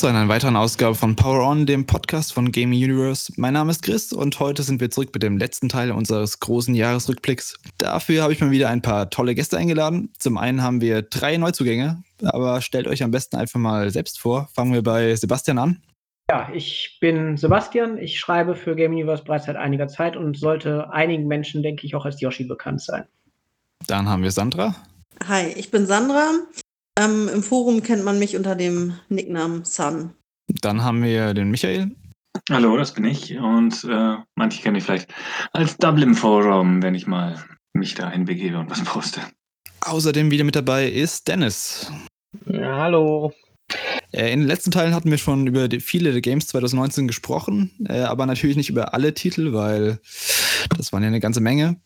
Zu einer weiteren Ausgabe von Power On, dem Podcast von Gaming Universe. Mein Name ist Chris und heute sind wir zurück mit dem letzten Teil unseres großen Jahresrückblicks. Dafür habe ich mal wieder ein paar tolle Gäste eingeladen. Zum einen haben wir drei Neuzugänge, aber stellt euch am besten einfach mal selbst vor. Fangen wir bei Sebastian an. Ja, ich bin Sebastian. Ich schreibe für Game Universe bereits seit einiger Zeit und sollte einigen Menschen, denke ich, auch als Yoshi bekannt sein. Dann haben wir Sandra. Hi, ich bin Sandra. Ähm, Im Forum kennt man mich unter dem Nicknamen Sun. Dann haben wir den Michael. Hallo, das bin ich. Und äh, manche kennen mich vielleicht als Double im Forum, wenn ich mal mich dahin begebe und was poste. Außerdem wieder mit dabei ist Dennis. Ja, hallo. Äh, in den letzten Teilen hatten wir schon über viele der Games 2019 gesprochen, äh, aber natürlich nicht über alle Titel, weil das waren ja eine ganze Menge.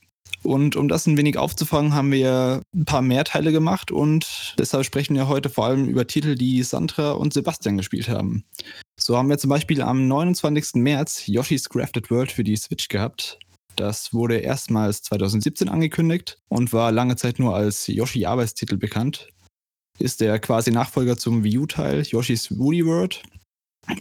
Und um das ein wenig aufzufangen, haben wir ein paar mehr Teile gemacht und deshalb sprechen wir heute vor allem über Titel, die Sandra und Sebastian gespielt haben. So haben wir zum Beispiel am 29. März Yoshi's Crafted World für die Switch gehabt. Das wurde erstmals 2017 angekündigt und war lange Zeit nur als Yoshi-Arbeitstitel bekannt. Ist der quasi Nachfolger zum Wii U-Teil Yoshi's Woody World.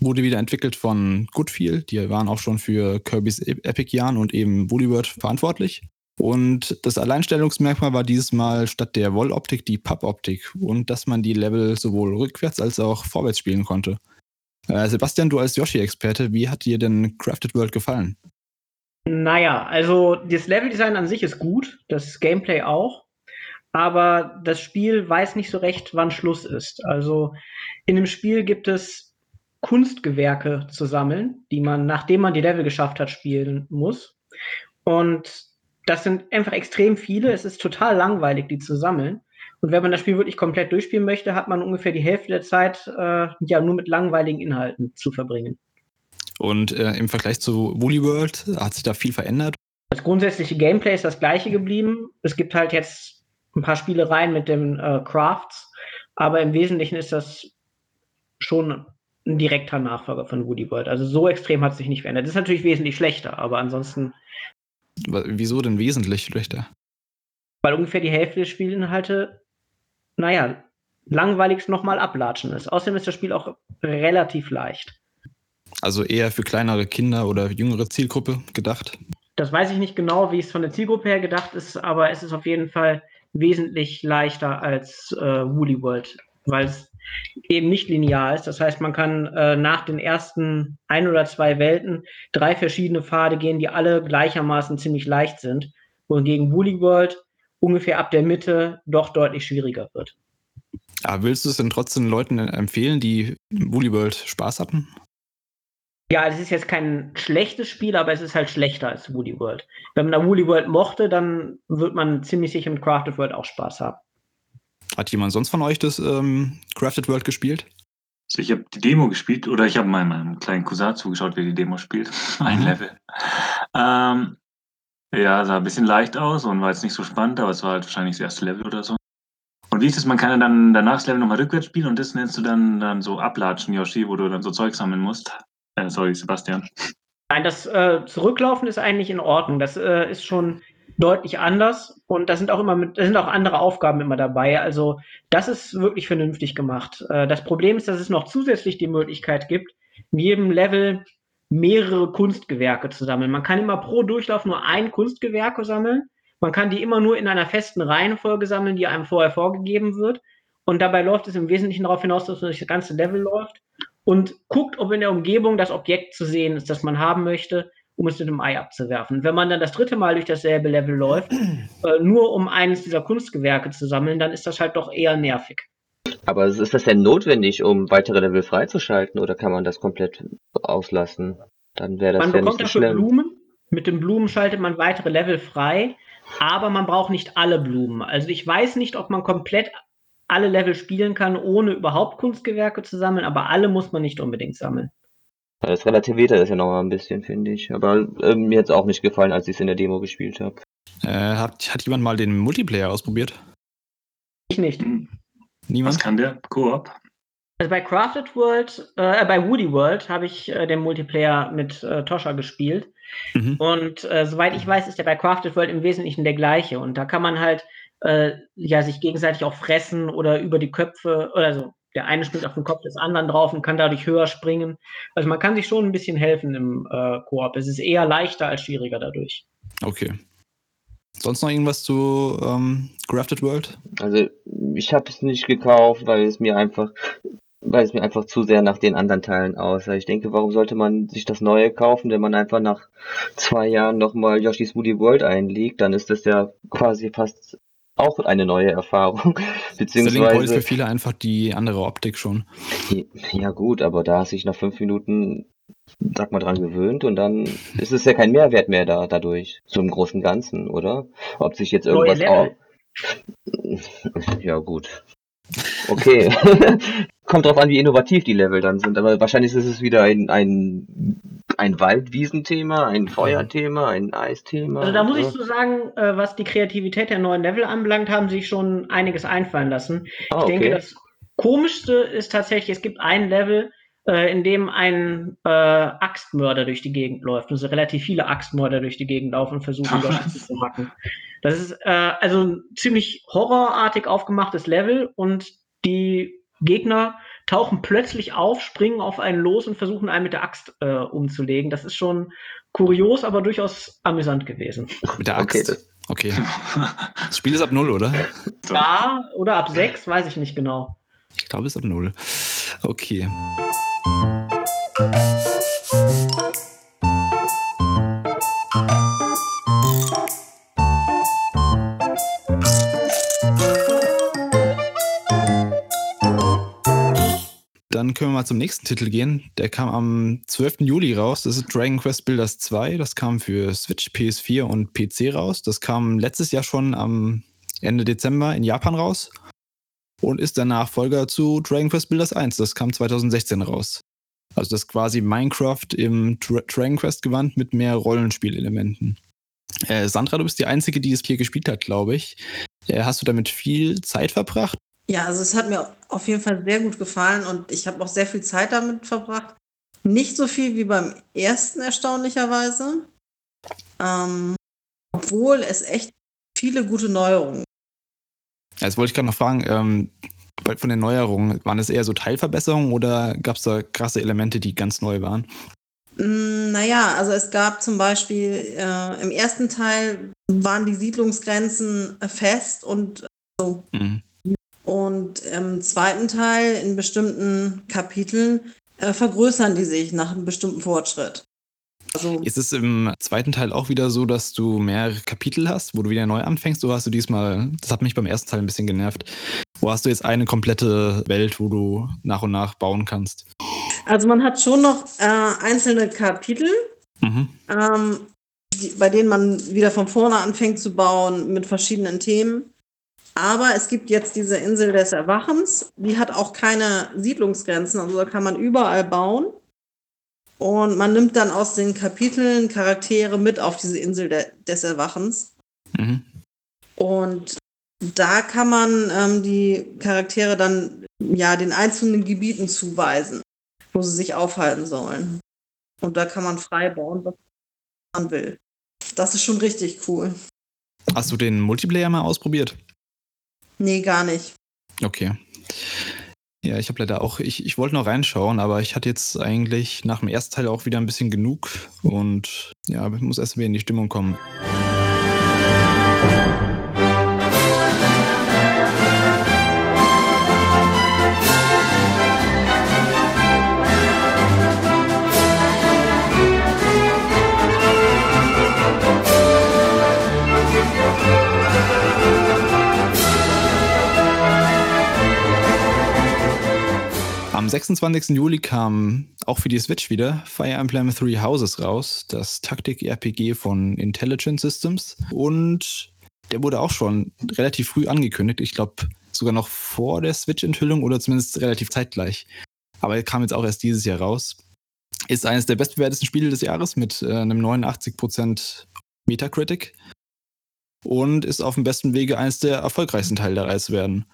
Wurde wieder entwickelt von Goodfield. Die waren auch schon für Kirby's Epic Yarn und eben Woody World verantwortlich. Und das Alleinstellungsmerkmal war dieses Mal statt der Wolloptik die Pappoptik und dass man die Level sowohl rückwärts als auch vorwärts spielen konnte. Äh, Sebastian, du als Yoshi-Experte, wie hat dir denn Crafted World gefallen? Naja, also das Leveldesign an sich ist gut, das Gameplay auch, aber das Spiel weiß nicht so recht, wann Schluss ist. Also in dem Spiel gibt es Kunstgewerke zu sammeln, die man, nachdem man die Level geschafft hat, spielen muss. Und das sind einfach extrem viele. Es ist total langweilig, die zu sammeln. Und wenn man das Spiel wirklich komplett durchspielen möchte, hat man ungefähr die Hälfte der Zeit äh, ja nur mit langweiligen Inhalten zu verbringen. Und äh, im Vergleich zu Woolly World hat sich da viel verändert? Das grundsätzliche Gameplay ist das gleiche geblieben. Es gibt halt jetzt ein paar Spielereien mit den äh, Crafts, aber im Wesentlichen ist das schon ein direkter Nachfolger von Woody World. Also so extrem hat sich nicht verändert. Das ist natürlich wesentlich schlechter, aber ansonsten Wieso denn wesentlich schlechter? Weil ungefähr die Hälfte der Spielinhalte, naja, langweiligst nochmal ablatschen ist. Außerdem ist das Spiel auch relativ leicht. Also eher für kleinere Kinder oder jüngere Zielgruppe gedacht? Das weiß ich nicht genau, wie es von der Zielgruppe her gedacht ist, aber es ist auf jeden Fall wesentlich leichter als äh, Woolly World, weil es eben nicht linear ist. Das heißt, man kann äh, nach den ersten ein oder zwei Welten drei verschiedene Pfade gehen, die alle gleichermaßen ziemlich leicht sind, wohingegen Woolly World ungefähr ab der Mitte doch deutlich schwieriger wird. Aber willst du es denn trotzdem Leuten empfehlen, die Woolly World Spaß hatten? Ja, es ist jetzt kein schlechtes Spiel, aber es ist halt schlechter als Woolly World. Wenn man da Woolly World mochte, dann wird man ziemlich sicher mit Crafted World auch Spaß haben. Hat jemand sonst von euch das ähm, Crafted World gespielt? Also ich habe die Demo gespielt oder ich habe meinem, meinem kleinen Cousin zugeschaut, wie die Demo spielt. Ein mhm. Level. Ähm, ja, sah ein bisschen leicht aus und war jetzt nicht so spannend, aber es war halt wahrscheinlich das erste Level oder so. Und wie ist es, man kann ja dann danach das Level nochmal rückwärts spielen und das nennst du dann, dann so Ablatschen, Yoshi, wo du dann so Zeug sammeln musst. Äh, sorry, Sebastian. Nein, das äh, Zurücklaufen ist eigentlich in Ordnung. Das äh, ist schon deutlich anders und da sind auch immer mit, da sind auch andere Aufgaben immer dabei. Also das ist wirklich vernünftig gemacht. Äh, das Problem ist, dass es noch zusätzlich die Möglichkeit gibt, in jedem Level mehrere Kunstgewerke zu sammeln. Man kann immer pro Durchlauf nur ein Kunstgewerke sammeln. Man kann die immer nur in einer festen Reihenfolge sammeln, die einem vorher vorgegeben wird. Und dabei läuft es im Wesentlichen darauf hinaus, dass man durch das ganze Level läuft und guckt, ob in der Umgebung das Objekt zu sehen ist, das man haben möchte um es mit dem Ei abzuwerfen. Wenn man dann das dritte Mal durch dasselbe Level läuft, äh, nur um eines dieser Kunstgewerke zu sammeln, dann ist das halt doch eher nervig. Aber ist das denn notwendig, um weitere Level freizuschalten oder kann man das komplett auslassen? Dann wäre das man ja bekommt nicht so dafür. Blumen. Mit den Blumen schaltet man weitere Level frei, aber man braucht nicht alle Blumen. Also ich weiß nicht, ob man komplett alle Level spielen kann, ohne überhaupt Kunstgewerke zu sammeln, aber alle muss man nicht unbedingt sammeln. Das relativiert das ja nochmal ein bisschen, finde ich. Aber äh, mir hat es auch nicht gefallen, als ich es in der Demo gespielt habe. Äh, hat, hat jemand mal den Multiplayer ausprobiert? Ich nicht. Hm. Niemand? Was kann der? Koop? Also bei Crafted World, äh, bei Woody World habe ich äh, den Multiplayer mit äh, Toscha gespielt. Mhm. Und äh, soweit ich weiß, ist der bei Crafted World im Wesentlichen der gleiche. Und da kann man halt äh, ja sich gegenseitig auch fressen oder über die Köpfe oder so der eine springt auf den Kopf des anderen drauf und kann dadurch höher springen. Also man kann sich schon ein bisschen helfen im äh, Koop. Es ist eher leichter als schwieriger dadurch. Okay. Sonst noch irgendwas zu ähm, Grafted World? Also ich habe es nicht gekauft, weil es mir einfach, weil es mir einfach zu sehr nach den anderen Teilen aussah. Ich denke, warum sollte man sich das Neue kaufen, wenn man einfach nach zwei Jahren nochmal Yoshi's Woody World einlegt? Dann ist das ja quasi fast auch eine neue Erfahrung. Selling Point ist Beziehungsweise, für viele einfach die andere Optik schon. ja gut, aber da hast du dich nach fünf Minuten, sag mal, dran gewöhnt und dann ist es ja kein Mehrwert mehr da dadurch, so im großen Ganzen, oder? Ob sich jetzt irgendwas au- Ja, gut. Okay. Kommt drauf an, wie innovativ die Level dann sind, aber wahrscheinlich ist es wieder ein, ein, ein Waldwiesenthema, ein Feuerthema, ein Eisthema. Also da muss ich so sagen, äh, was die Kreativität der neuen Level anbelangt, haben sich schon einiges einfallen lassen. Ah, Ich denke, das Komischste ist tatsächlich, es gibt ein Level, äh, in dem ein äh, Axtmörder durch die Gegend läuft. Also relativ viele Axtmörder durch die Gegend laufen und versuchen, Yoshi zu hacken. Das ist äh, also ein ziemlich horrorartig aufgemachtes Level und die Gegner tauchen plötzlich auf, springen auf einen los und versuchen einen mit der Axt äh, umzulegen. Das ist schon kurios, aber durchaus amüsant gewesen. Mit der Okay, Axt. das- Okay. Das Spiel ist ab null, oder? Ja, oder ab sechs, weiß ich nicht genau. Ich glaube, es ist ab null. Okay. Dann können wir mal zum nächsten Titel gehen. Der kam am 12. Juli raus. Das ist Dragon Quest Builders 2. Das kam für Switch, PS4 und PC raus. Das kam letztes Jahr schon am Ende Dezember in Japan raus und ist der Nachfolger zu Dragon Quest Builders 1. Das kam 2016 raus. Also das ist quasi Minecraft im Dra Dragon Quest Gewand mit mehr Rollenspielelementen. Äh, Sandra, du bist die Einzige, die es hier gespielt hat, glaube ich. Äh, hast du damit viel Zeit verbracht? Ja, also es hat mir auf jeden Fall sehr gut gefallen und ich habe auch sehr viel Zeit damit verbracht. Nicht so viel wie beim ersten, erstaunlicherweise. Ähm, obwohl es echt viele gute Neuerungen. Jetzt wollte ich gerade noch fragen, ähm, von den Neuerungen, waren es eher so Teilverbesserungen oder gab es da krasse Elemente, die ganz neu waren? Mm, Naja, also es gab zum Beispiel äh, im ersten Teil waren die Siedlungsgrenzen äh, fest und so. Mhm. Im zweiten Teil, in bestimmten Kapiteln, äh, vergrößern die sich nach einem bestimmten Fortschritt. Also, Ist es im zweiten Teil auch wieder so, dass du mehrere Kapitel hast, wo du wieder neu anfängst? Oder hast du diesmal, das hat mich beim ersten Teil ein bisschen genervt, wo hast du jetzt eine komplette Welt, wo du nach und nach bauen kannst? also man hat schon noch äh, einzelne Kapitel, Mhm. ähm, die, bei denen man wieder von vorne anfängt zu bauen mit verschiedenen Themen. Aber es gibt jetzt diese Insel des Erwachens, die hat auch keine Siedlungsgrenzen, also da kann man überall bauen. Und man nimmt dann aus den Kapiteln Charaktere mit auf diese Insel de des Erwachens. Mhm. Und da kann man ähm, die Charaktere dann ja den einzelnen Gebieten zuweisen, wo sie sich aufhalten sollen. Und da kann man frei bauen, was man will. Das ist schon richtig cool. Hast du den Multiplayer mal ausprobiert? Nee, gar nicht. Okay. Ja, ich habe leider auch, ich, ich wollte noch reinschauen, aber ich hatte jetzt eigentlich nach dem ersten Teil auch wieder ein bisschen genug und ja, ich muss erst wieder in die Stimmung kommen. Am 26. Juli kam auch für die Switch wieder Fire Emblem Three Houses raus, das Taktik-RPG von Intelligent Systems. Und der wurde auch schon relativ früh angekündigt. Ich glaube sogar noch vor der Switch-Enthüllung oder zumindest relativ zeitgleich. Aber er kam jetzt auch erst dieses Jahr raus. Ist eines der bestbewertesten Spiele des Jahres mit äh, einem 89% Metacritic. Und ist auf dem besten Wege, eines der erfolgreichsten Teile der Reihe zu werden.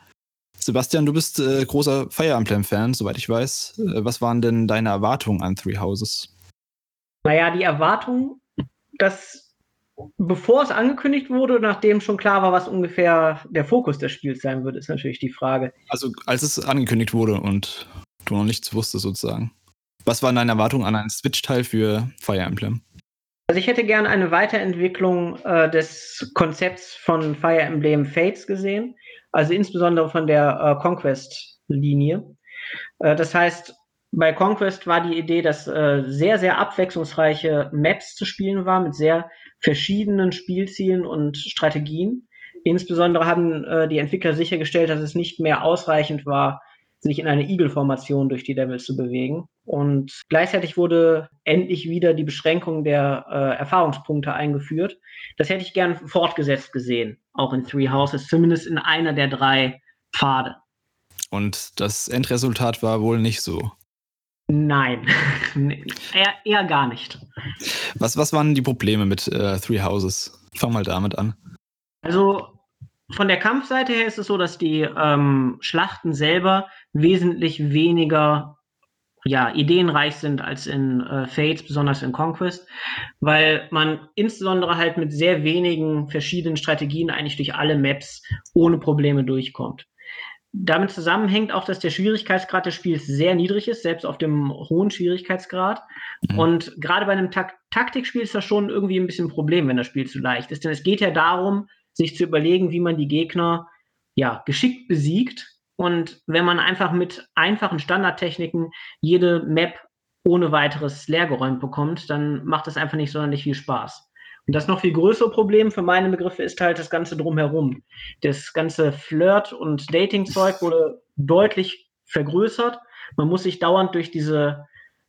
Sebastian, du bist äh, großer Fire Emblem-Fan, soweit ich weiß. Äh, was waren denn deine Erwartungen an Three Houses? Naja, die Erwartung, dass bevor es angekündigt wurde, nachdem schon klar war, was ungefähr der Fokus des Spiels sein wird, ist natürlich die Frage. Also als es angekündigt wurde und du noch nichts wusstest sozusagen. Was waren deine Erwartungen an einen Switch-Teil für Fire Emblem? Also ich hätte gerne eine Weiterentwicklung äh, des Konzepts von Fire Emblem Fates gesehen, also insbesondere von der äh, Conquest-Linie. Äh, das heißt, bei Conquest war die Idee, dass äh, sehr, sehr abwechslungsreiche Maps zu spielen war mit sehr verschiedenen Spielzielen und Strategien. Insbesondere haben äh, die Entwickler sichergestellt, dass es nicht mehr ausreichend war, sich in eine Eagle-Formation durch die Levels zu bewegen. Und gleichzeitig wurde endlich wieder die Beschränkung der äh, Erfahrungspunkte eingeführt. Das hätte ich gern fortgesetzt gesehen, auch in Three Houses, zumindest in einer der drei Pfade. Und das Endresultat war wohl nicht so. Nein, eher, eher gar nicht. Was, was waren die Probleme mit äh, Three Houses? Fang mal damit an. Also von der Kampfseite her ist es so, dass die ähm, Schlachten selber wesentlich weniger ja, ideenreich sind als in äh, Fates, besonders in Conquest, weil man insbesondere halt mit sehr wenigen verschiedenen Strategien eigentlich durch alle Maps ohne Probleme durchkommt damit zusammenhängt auch, dass der Schwierigkeitsgrad des Spiels sehr niedrig ist, selbst auf dem hohen Schwierigkeitsgrad. Mhm. Und gerade bei einem Tak Taktikspiel ist das schon irgendwie ein bisschen ein Problem, wenn das Spiel zu leicht ist. Denn es geht ja darum, sich zu überlegen, wie man die Gegner ja geschickt besiegt. Und wenn man einfach mit einfachen Standardtechniken jede Map ohne weiteres leergeräumt bekommt, dann macht das einfach nicht sonderlich viel Spaß. Und das noch viel größere Problem für meine Begriffe ist halt das Ganze drumherum. Das ganze Flirt- und Dating-Zeug wurde deutlich vergrößert. Man muss sich dauernd durch diese,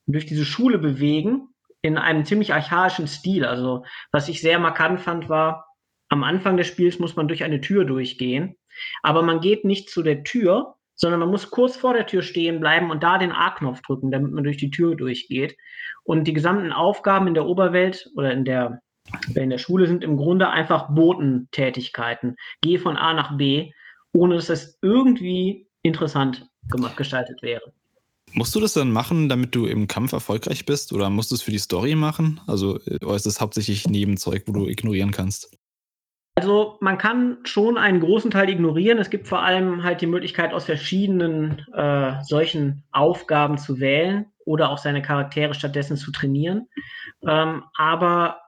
durch diese Schule bewegen in einem ziemlich archaischen Stil. Also, was ich sehr markant fand, war, am Anfang des Spiels muss man durch eine Tür durchgehen, aber man geht nicht zu der Tür, sondern man muss kurz vor der Tür stehen bleiben und da den A-Knopf drücken, damit man durch die Tür durchgeht. Und die gesamten Aufgaben in der Oberwelt oder in der in der Schule sind im Grunde einfach Botentätigkeiten. Geh von A nach B, ohne dass das irgendwie interessant gemacht, gestaltet wäre. Musst du das dann machen, damit du im Kampf erfolgreich bist? Oder musst du es für die Story machen? Also, oder ist das hauptsächlich Nebenzeug, wo du ignorieren kannst? Also man kann schon einen großen Teil ignorieren. Es gibt vor allem halt die Möglichkeit, aus verschiedenen äh, solchen Aufgaben zu wählen oder auch seine Charaktere stattdessen zu trainieren. Ähm, aber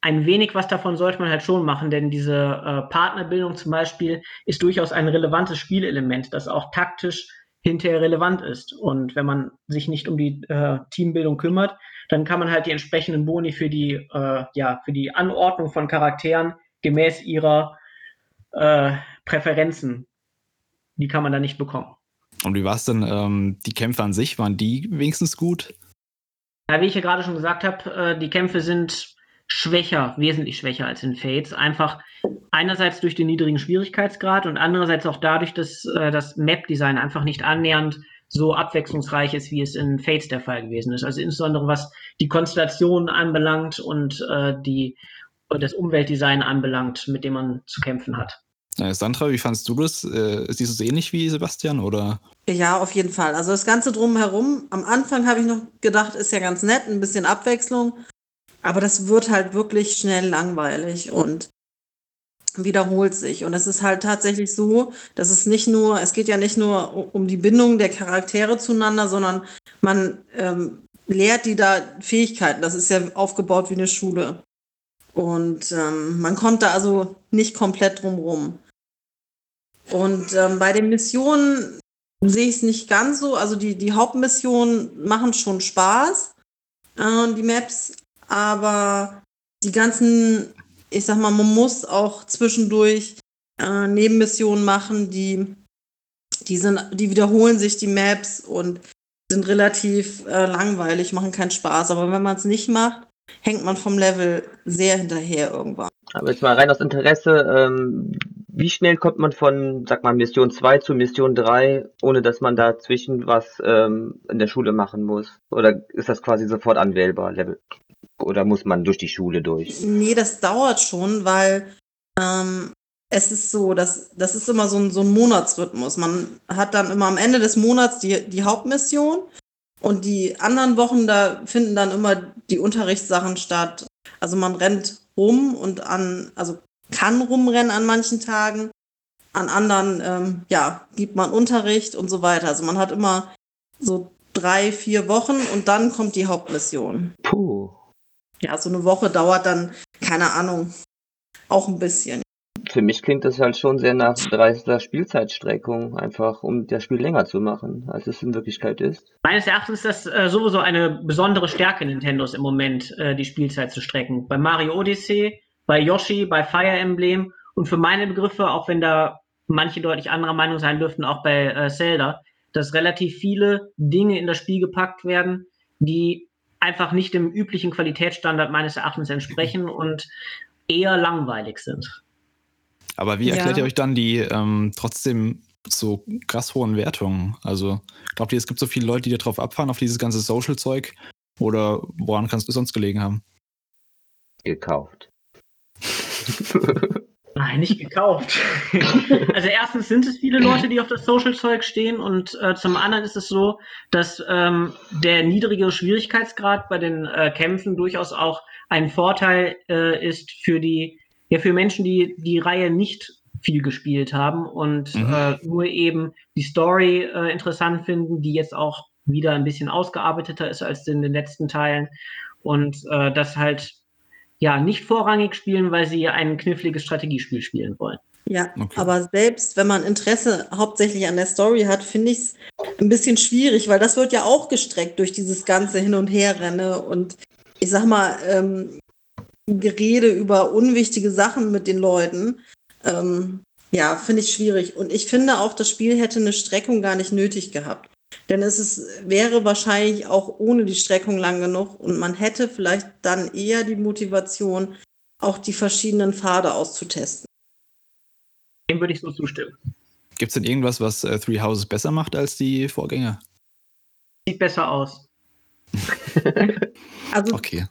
ein wenig was davon sollte man halt schon machen, denn diese äh, Partnerbildung zum Beispiel ist durchaus ein relevantes Spielelement, das auch taktisch hinterher relevant ist. Und wenn man sich nicht um die äh, Teambildung kümmert, dann kann man halt die entsprechenden Boni für die, äh, ja, für die Anordnung von Charakteren gemäß ihrer äh, Präferenzen, die kann man da nicht bekommen. Und wie war es denn, ähm, die Kämpfe an sich, waren die wenigstens gut? Ja, wie ich ja gerade schon gesagt habe, äh, die Kämpfe sind schwächer, wesentlich schwächer als in Fates. Einfach einerseits durch den niedrigen Schwierigkeitsgrad und andererseits auch dadurch, dass äh, das Map-Design einfach nicht annähernd so abwechslungsreich ist, wie es in Fates der Fall gewesen ist. Also insbesondere was die Konstellation anbelangt und äh, die, das Umweltdesign anbelangt, mit dem man zu kämpfen hat. Äh, Sandra, wie fandest du das? Äh, siehst du es ähnlich wie Sebastian oder? Ja, auf jeden Fall. Also das Ganze drumherum, am Anfang habe ich noch gedacht, ist ja ganz nett, ein bisschen Abwechslung. Aber das wird halt wirklich schnell langweilig und wiederholt sich. Und es ist halt tatsächlich so, dass es nicht nur, es geht ja nicht nur um die Bindung der Charaktere zueinander, sondern man ähm, lehrt die da Fähigkeiten. Das ist ja aufgebaut wie eine Schule. Und ähm, man kommt da also nicht komplett drumrum. Und ähm, bei den Missionen sehe ich es nicht ganz so. Also die, die Hauptmissionen machen schon Spaß, äh, die Maps, aber die ganzen, ich sag mal, man muss auch zwischendurch äh, Nebenmissionen machen, die, die sind, die wiederholen sich die Maps und sind relativ äh, langweilig, machen keinen Spaß. Aber wenn man es nicht macht, hängt man vom Level sehr hinterher irgendwann. Aber jetzt mal rein aus Interesse, ähm, wie schnell kommt man von, sag mal, Mission 2 zu Mission 3, ohne dass man dazwischen was ähm, in der Schule machen muss? Oder ist das quasi sofort anwählbar, Level? Oder muss man durch die Schule durch? Nee, das dauert schon, weil ähm, es ist so, dass das ist immer so ein, so ein Monatsrhythmus. Man hat dann immer am Ende des Monats die, die Hauptmission und die anderen Wochen, da finden dann immer die Unterrichtssachen statt. Also man rennt rum und an, also kann rumrennen an manchen Tagen. An anderen, ähm, ja, gibt man Unterricht und so weiter. Also man hat immer so drei, vier Wochen und dann kommt die Hauptmission. Puh. Ja, so eine Woche dauert dann, keine Ahnung, auch ein bisschen. Für mich klingt das halt schon sehr nach dreister Spielzeitstreckung, einfach um das Spiel länger zu machen, als es in Wirklichkeit ist. Meines Erachtens ist das äh, sowieso eine besondere Stärke Nintendos im Moment, äh, die Spielzeit zu strecken. Bei Mario Odyssey, bei Yoshi, bei Fire Emblem und für meine Begriffe, auch wenn da manche deutlich anderer Meinung sein dürften, auch bei äh, Zelda, dass relativ viele Dinge in das Spiel gepackt werden, die einfach nicht dem üblichen Qualitätsstandard meines Erachtens entsprechen und eher langweilig sind. Aber wie Ja. erklärt ihr euch dann die ähm, trotzdem so krass hohen Wertungen? Also glaubt ihr, es gibt so viele Leute, die darauf abfahren, auf dieses ganze Social-Zeug? Oder woran kannst du sonst gelegen haben? Gekauft. Nein, nicht gekauft. also erstens sind es viele Leute, die auf das Social-Zeug stehen und äh, zum anderen ist es so, dass ähm, der niedrige Schwierigkeitsgrad bei den äh, Kämpfen durchaus auch ein Vorteil äh, ist für die, ja für Menschen, die die Reihe nicht viel gespielt haben und Mhm. äh, nur eben die Story äh, interessant finden, die jetzt auch wieder ein bisschen ausgearbeiteter ist als in den letzten Teilen und äh, das halt ja nicht vorrangig spielen, weil sie ein kniffliges Strategiespiel spielen wollen. Ja, Okay. aber selbst wenn man Interesse hauptsächlich an der Story hat, finde ich es ein bisschen schwierig, weil das wird ja auch gestreckt durch dieses ganze Hin- und Herrenne und ich sag mal, ähm, Gerede über unwichtige Sachen mit den Leuten. Ähm, ja, finde ich schwierig. Und ich finde auch, das Spiel hätte eine Streckung gar nicht nötig gehabt. Denn es ist, wäre wahrscheinlich auch ohne die Streckung lang genug und man hätte vielleicht dann eher die Motivation, auch die verschiedenen Pfade auszutesten. Dem würde ich so zustimmen. Gibt es denn irgendwas, was äh, Three Houses besser macht als die Vorgänger? Sieht besser aus. Also Okay.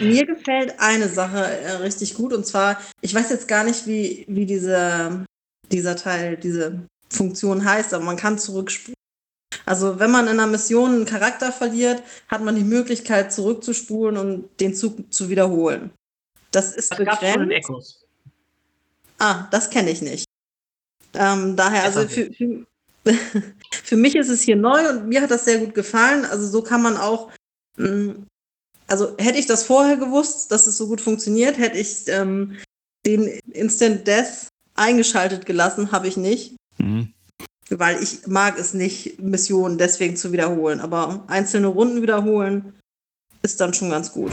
Mir gefällt eine Sache äh, richtig gut und zwar, ich weiß jetzt gar nicht, wie, wie diese, dieser Teil, diese Funktion heißt, aber man kann zurückspulen. Also wenn man in einer Mission einen Charakter verliert, hat man die Möglichkeit zurückzuspulen und den Zug zu wiederholen. Das ist Das begrenzt. Echos. Ah, das kenne ich nicht. Ähm, daher, also für, für, für mich ist es hier neu und mir hat das sehr gut gefallen. Also so kann man auch, mh, also hätte ich das vorher gewusst, dass es so gut funktioniert, hätte ich ähm, den Instant Death eingeschaltet gelassen, habe ich nicht. Mhm. Weil ich mag es nicht, Missionen deswegen zu wiederholen. Aber einzelne Runden wiederholen ist dann schon ganz gut.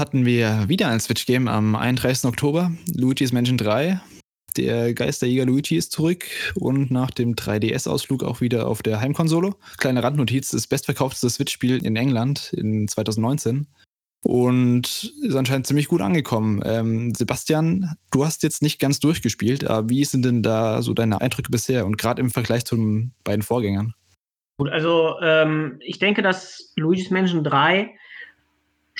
Hatten wir wieder ein Switch-Game am 31. Oktober. Luigi's Mansion 3. Der Geisterjäger Luigi ist zurück und nach dem 3DS-Ausflug auch wieder auf der Heimkonsole. Kleine Randnotiz: das bestverkaufteste Switch-Spiel in England in 2019 und ist anscheinend ziemlich gut angekommen. Ähm, Sebastian, du hast jetzt nicht ganz durchgespielt, aber wie sind denn da so deine Eindrücke bisher und gerade im Vergleich zu den beiden Vorgängern? Gut, also ähm, ich denke, dass Luigi's Mansion 3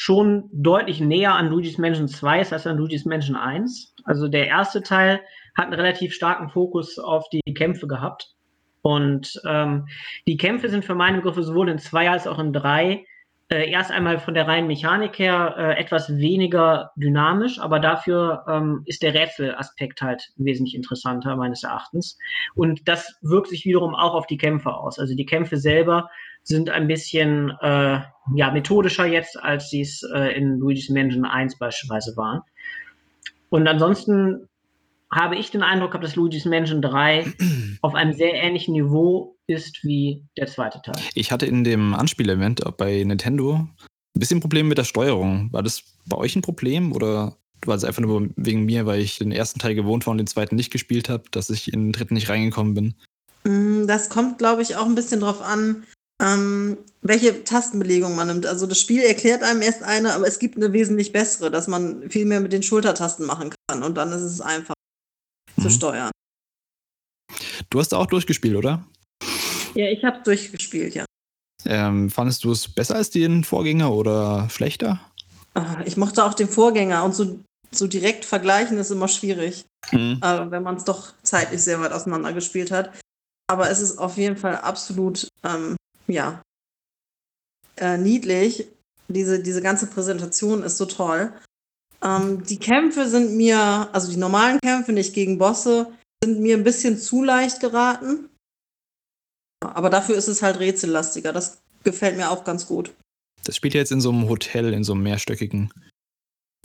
schon deutlich näher an Luigi's Mansion 2 ist als an Luigi's Mansion 1. Also der erste Teil hat einen relativ starken Fokus auf die Kämpfe gehabt. Und ähm, die Kämpfe sind für meine Begriffe sowohl in 2 als auch in 3 äh, erst einmal von der reinen Mechanik her äh, etwas weniger dynamisch, aber dafür ähm, ist der Rätselaspekt halt wesentlich interessanter meines Erachtens. Und das wirkt sich wiederum auch auf die Kämpfe aus. Also die Kämpfe selber sind ein bisschen äh, ja, methodischer jetzt, als sie es äh, in Luigi's Mansion 1 beispielsweise waren. Und ansonsten habe ich den Eindruck gehabt, dass Luigi's Mansion 3 auf einem sehr ähnlichen Niveau ist wie der zweite Teil. Ich hatte in dem Anspielevent bei Nintendo ein bisschen Probleme mit der Steuerung. War das bei euch ein Problem oder war es einfach nur wegen mir, weil ich den ersten Teil gewohnt war und den zweiten nicht gespielt habe, dass ich in den dritten nicht reingekommen bin? Mm, Das kommt, glaube ich, auch ein bisschen drauf an, ähm, welche Tastenbelegung man nimmt. Also das Spiel erklärt einem erst eine, aber es gibt eine wesentlich bessere, dass man viel mehr mit den Schultertasten machen kann und dann ist es einfach zu Mhm. steuern. Du hast auch durchgespielt, oder? Ja, ich habe durchgespielt, ja. Ähm, fandest du es besser als den Vorgänger oder schlechter? Ah, Ich mochte auch den Vorgänger und so, so direkt vergleichen ist immer schwierig, Mhm. äh, wenn man es doch zeitlich sehr weit auseinander gespielt hat. Aber es ist auf jeden Fall absolut, ähm, ja, äh, niedlich. Diese, diese ganze Präsentation ist so toll. Ähm, die Kämpfe sind mir, also die normalen Kämpfe, nicht gegen Bosse, sind mir ein bisschen zu leicht geraten. Aber dafür ist es halt rätsellastiger. Das gefällt mir auch ganz gut. Das spielt ja jetzt in so einem Hotel, in so einem mehrstöckigen.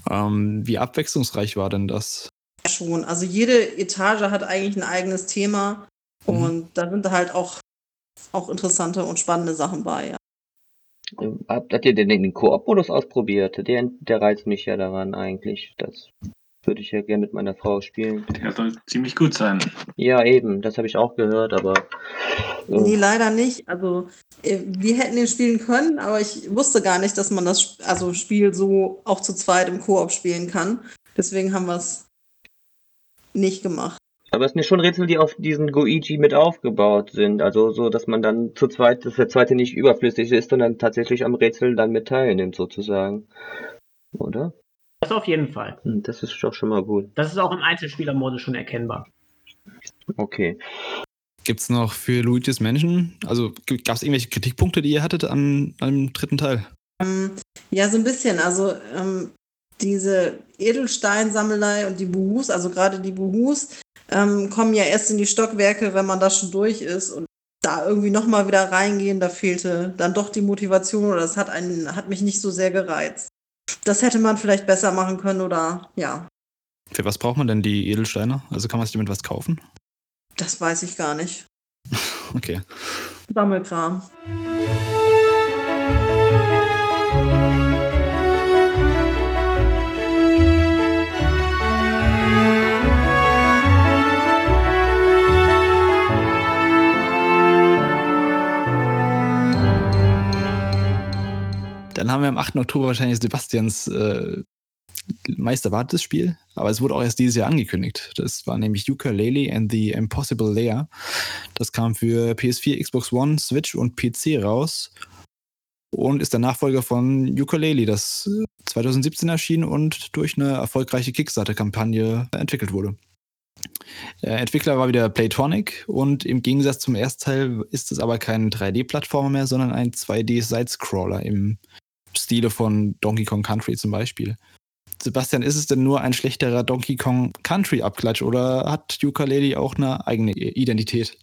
Ähm, wie abwechslungsreich war denn das? Schon. Also jede Etage hat eigentlich ein eigenes Thema Mhm. und da sind halt auch, auch interessante und spannende Sachen bei. Ja. Habt, habt ihr denn den Koop-Modus ausprobiert? Der, der reizt mich ja daran eigentlich. Das würde ich ja gerne mit meiner Frau spielen. Der soll ziemlich gut sein. Ja, eben, das habe ich auch gehört, aber äh, Nee, leider nicht. Also äh, wir hätten den spielen können, aber ich wusste gar nicht, dass man das also Spiel so auch zu zweit im Koop spielen kann. Deswegen haben wir es nicht gemacht. Aber es sind ja schon Rätsel, die auf diesen Goichi mit aufgebaut sind. Also so, dass man dann zu zweit, dass der zweite nicht überflüssig ist, sondern tatsächlich am Rätsel dann mit teilnimmt, sozusagen. Oder? Das auf jeden Fall. Hm, Das ist doch schon mal gut. Das ist auch im Einzelspielermodus schon erkennbar. Okay. Gibt es noch für Luigi's Mansion, also gab es irgendwelche Kritikpunkte, die ihr hattet an, an dem dritten Teil? Ähm, ja, so ein bisschen. Also ähm, diese Edelsteinsammelei und die Buhus, also gerade die Buhus, ähm, kommen ja erst in die Stockwerke, wenn man da schon durch ist und da irgendwie nochmal wieder reingehen, da fehlte dann doch die Motivation oder das hat einen, hat mich nicht so sehr gereizt. Das hätte man vielleicht besser machen können oder ja, Für was braucht man denn die Edelsteine? Also kann man sich damit was kaufen? das weiß ich gar nicht. Okay. Sammelkram. Wir am 8. Oktober wahrscheinlich Sebastians äh, meist erwartetes Spiel, aber es wurde auch erst dieses Jahr angekündigt. Das war nämlich Ukulele and the Impossible Lair. Das kam für PS4, Xbox One, Switch und PC raus und ist der Nachfolger von Ukulele, das äh, 2017 erschien und durch eine erfolgreiche Kickstarter-Kampagne entwickelt wurde. Der Entwickler war wieder Playtonic und im Gegensatz zum Erstteil ist es aber kein 3D-Plattformer mehr, sondern ein 2D-Sidescroller im Stile von Donkey Kong Country zum Beispiel. Sebastian, ist es denn nur ein schlechterer Donkey Kong Country Abklatsch oder hat Ukulele auch eine eigene Identität?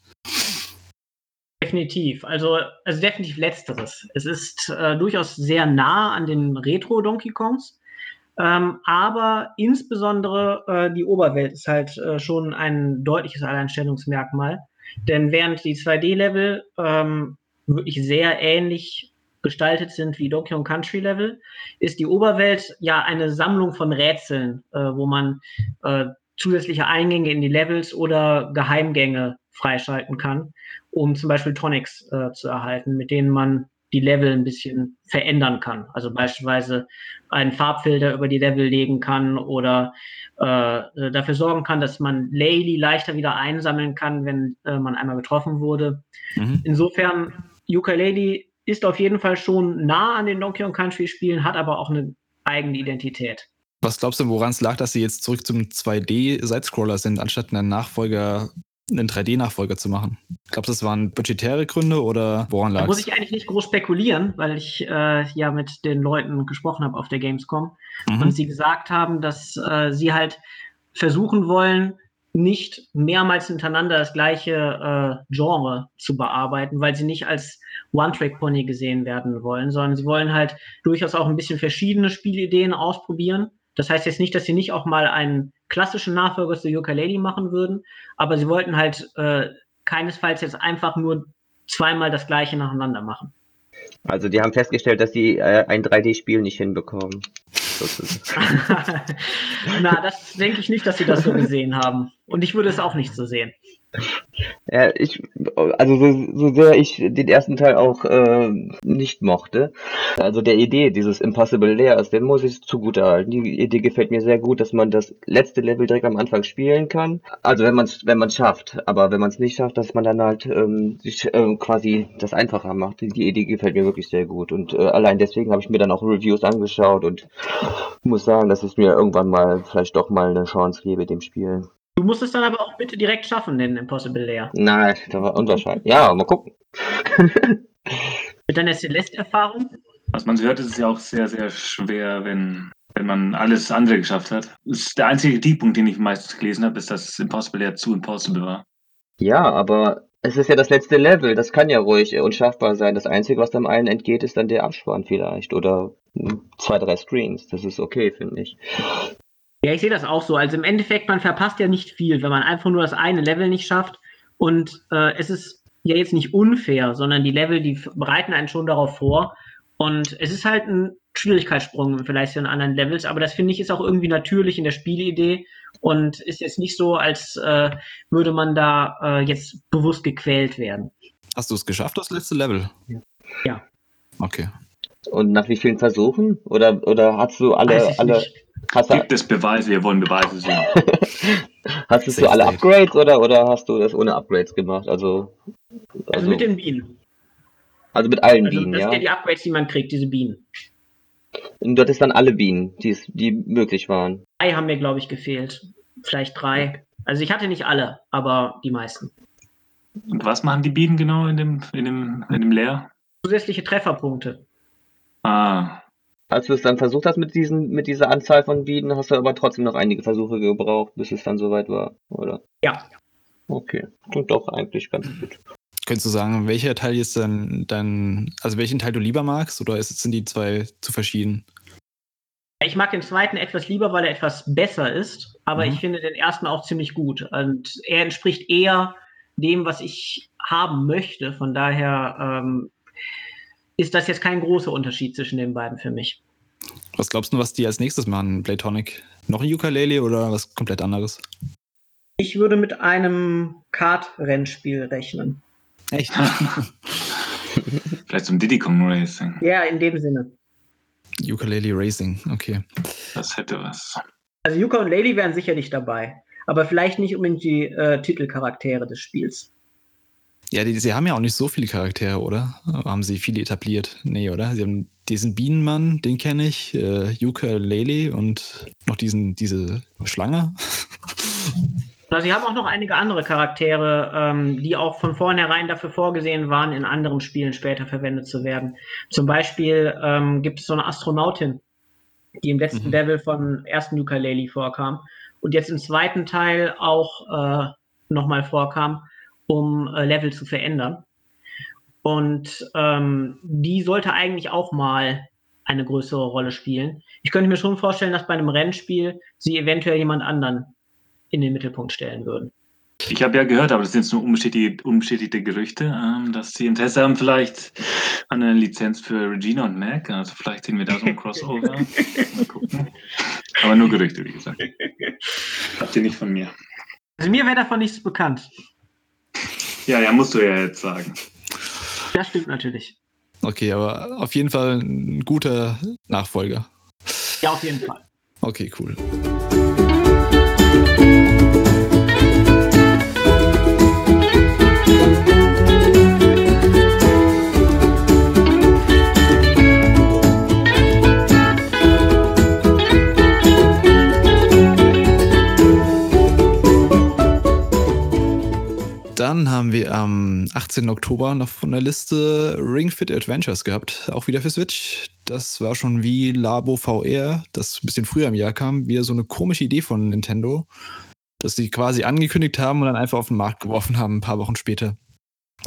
Definitiv. Also, also definitiv letzteres. Es ist äh, durchaus sehr nah an den Retro-Donkey Kongs. Ähm, aber insbesondere äh, die Oberwelt ist halt äh, schon ein deutliches Alleinstellungsmerkmal. Denn während die 2D-Level ähm, wirklich sehr ähnlich gestaltet sind wie Donkey Kong Country Level, ist die Oberwelt ja eine Sammlung von Rätseln, äh, wo man äh, zusätzliche Eingänge in die Levels oder Geheimgänge freischalten kann, um zum Beispiel Tonics äh, zu erhalten, mit denen man die Level ein bisschen verändern kann. Also beispielsweise einen Farbfilter über die Level legen kann oder äh, dafür sorgen kann, dass man Laylee leichter wieder einsammeln kann, wenn äh, man einmal getroffen wurde. Mhm. Insofern, Ukulele ist auf jeden Fall schon nah an den Donkey Kong Country Spielen, hat aber auch eine eigene Identität. Was glaubst du, woran es lag, dass sie jetzt zurück zum 2D-Sidescroller sind, anstatt einen Nachfolger, einen 3D-Nachfolger zu machen? Glaubst du, das waren budgetäre Gründe oder woran Da lag muss es? ich eigentlich nicht groß spekulieren, weil ich äh, ja mit den Leuten gesprochen habe auf der Gamescom und Mhm. sie gesagt haben, dass äh, sie halt versuchen wollen, nicht mehrmals hintereinander das gleiche äh, Genre zu bearbeiten, weil sie nicht als One-Track-Pony gesehen werden wollen, sondern sie wollen halt durchaus auch ein bisschen verschiedene Spielideen ausprobieren. Das heißt jetzt nicht, dass sie nicht auch mal einen klassischen Nachfolger zu Yooka-Laylee machen würden, aber sie wollten halt äh, keinesfalls jetzt einfach nur zweimal das gleiche nacheinander machen. Also die haben festgestellt, dass sie äh, ein 3D-Spiel nicht hinbekommen. Sozusagen. Na, das denke ich nicht, dass sie das so gesehen haben. Und ich würde es auch nicht so sehen. Ja, ich, also so, so sehr ich den ersten Teil auch äh, nicht mochte, also der Idee dieses Impossible Layers, den muss ich zugutehalten. Die Idee gefällt mir sehr gut, dass man das letzte Level direkt am Anfang spielen kann. Also wenn man es wenn man schafft, aber wenn man es nicht schafft, dass man dann halt ähm, sich ähm, quasi das einfacher macht. Die Idee gefällt mir wirklich sehr gut und äh, allein deswegen habe ich mir dann auch Reviews angeschaut und muss sagen, dass ich mir irgendwann mal vielleicht doch mal eine Chance gebe dem Spiel. Du musst es dann aber auch bitte direkt schaffen, den Impossible Layer. Nein, das war unwahrscheinlich. Ja, mal gucken. Mit deiner Celeste-Erfahrung? Was man so hört, ist es ja auch sehr, sehr schwer, wenn, wenn man alles andere geschafft hat. Das ist der einzige Kritikpunkt, den ich meistens gelesen habe, ist, dass Impossible ja zu impossible war. Ja, aber es ist ja das letzte Level. Das kann ja ruhig unschaffbar sein. Das Einzige, was dem einen entgeht, ist dann der Abspann vielleicht. Oder zwei, drei Screens. Das ist okay, finde ich. Ja, ich sehe das auch so. Also im Endeffekt, man verpasst ja nicht viel, wenn man einfach nur das eine Level nicht schafft. Und äh, es ist ja jetzt nicht unfair, sondern die Level, die bereiten einen schon darauf vor. Und es ist halt ein Schwierigkeitssprung vielleicht in anderen Levels, aber das finde ich ist auch irgendwie natürlich in der Spielidee und ist jetzt nicht so, als äh, würde man da äh, jetzt bewusst gequält werden. Hast du es geschafft, das letzte Level? Ja. Okay. Und nach wie vielen Versuchen? Oder, oder hast du alle, alle, nicht. Hast du, Gibt es Beweise? Wir wollen Beweise sehen. hast du alle. Upgrades oder, oder hast du das ohne Upgrades gemacht? Also, Also, mit den Bienen. also mit allen Also Bienen, das ja? sind ja die Upgrades, die man kriegt, diese Bienen. Und du hattest dann alle Bienen, die, es- die möglich waren. Drei haben mir, glaube ich, gefehlt. Vielleicht drei. Also ich hatte nicht alle, aber die meisten. Und was machen die Bienen genau in dem, in dem, in dem Leer? Zusätzliche Trefferpunkte. Ah, Als du es dann versucht hast mit diesen, mit dieser Anzahl von Bienen, hast du aber trotzdem noch einige Versuche gebraucht, bis es dann soweit war, oder? Ja. Okay, klingt doch eigentlich ganz gut. Könntest du sagen, welcher Teil jetzt dann, dann, also welchen Teil du lieber magst oder ist, sind die zwei zu verschieden? Ich mag den zweiten etwas lieber, weil er etwas besser ist, aber Mhm. ich finde den ersten auch ziemlich gut. Und er entspricht eher dem, was ich haben möchte. Von daher ähm, ist das jetzt kein großer Unterschied zwischen den beiden für mich. Was glaubst du, was die als nächstes machen, Playtonic? Noch ein Ukulele oder was komplett anderes? Ich würde mit einem Kart-Rennspiel rechnen. Echt? vielleicht zum Diddy Kong Racing. Ja, in dem Sinne. Ukulele Racing, okay. Das hätte was. Also Yuka und Lady wären sicherlich dabei, aber vielleicht nicht unbedingt die äh, Titelcharaktere des Spiels. Ja, die, sie haben ja auch nicht so viele Charaktere, oder? Haben sie viele etabliert? Nee, oder? Sie haben diesen Bienenmann, den kenne ich, äh, Ukulele und noch diesen, diese Schlange. Sie haben auch noch einige andere Charaktere, ähm, die auch von vornherein dafür vorgesehen waren, in anderen Spielen später verwendet zu werden. Zum Beispiel ähm, gibt es so eine Astronautin, die im letzten Mhm. Level von ersten Ukulele vorkam und jetzt im zweiten Teil auch äh, nochmal vorkam, um äh, Level zu verändern. Und ähm, die sollte eigentlich auch mal eine größere Rolle spielen. Ich könnte mir schon vorstellen, dass bei einem Rennspiel sie eventuell jemand anderen in den Mittelpunkt stellen würden. Ich habe ja gehört, aber das sind jetzt nur unbestätigte, unbestätigte Gerüchte, ähm, dass sie Interesse haben vielleicht an einer Lizenz für Regina und Mac. Also vielleicht sehen wir da so ein Crossover. Mal gucken. Aber nur Gerüchte, wie gesagt. Habt ihr nicht von mir. Also mir wäre davon nichts bekannt. Ja, ja, musst du ja jetzt sagen. Das stimmt natürlich. Okay, aber auf jeden Fall ein guter Nachfolger. Ja, auf jeden Fall. Okay, cool. Dann haben wir am 18. Oktober noch von der Liste Ring Fit Adventures gehabt, auch wieder für Switch. Das war schon wie Labo VR, das ein bisschen früher im Jahr kam, wieder so eine komische Idee von Nintendo, dass sie quasi angekündigt haben und dann einfach auf den Markt geworfen haben, ein paar Wochen später.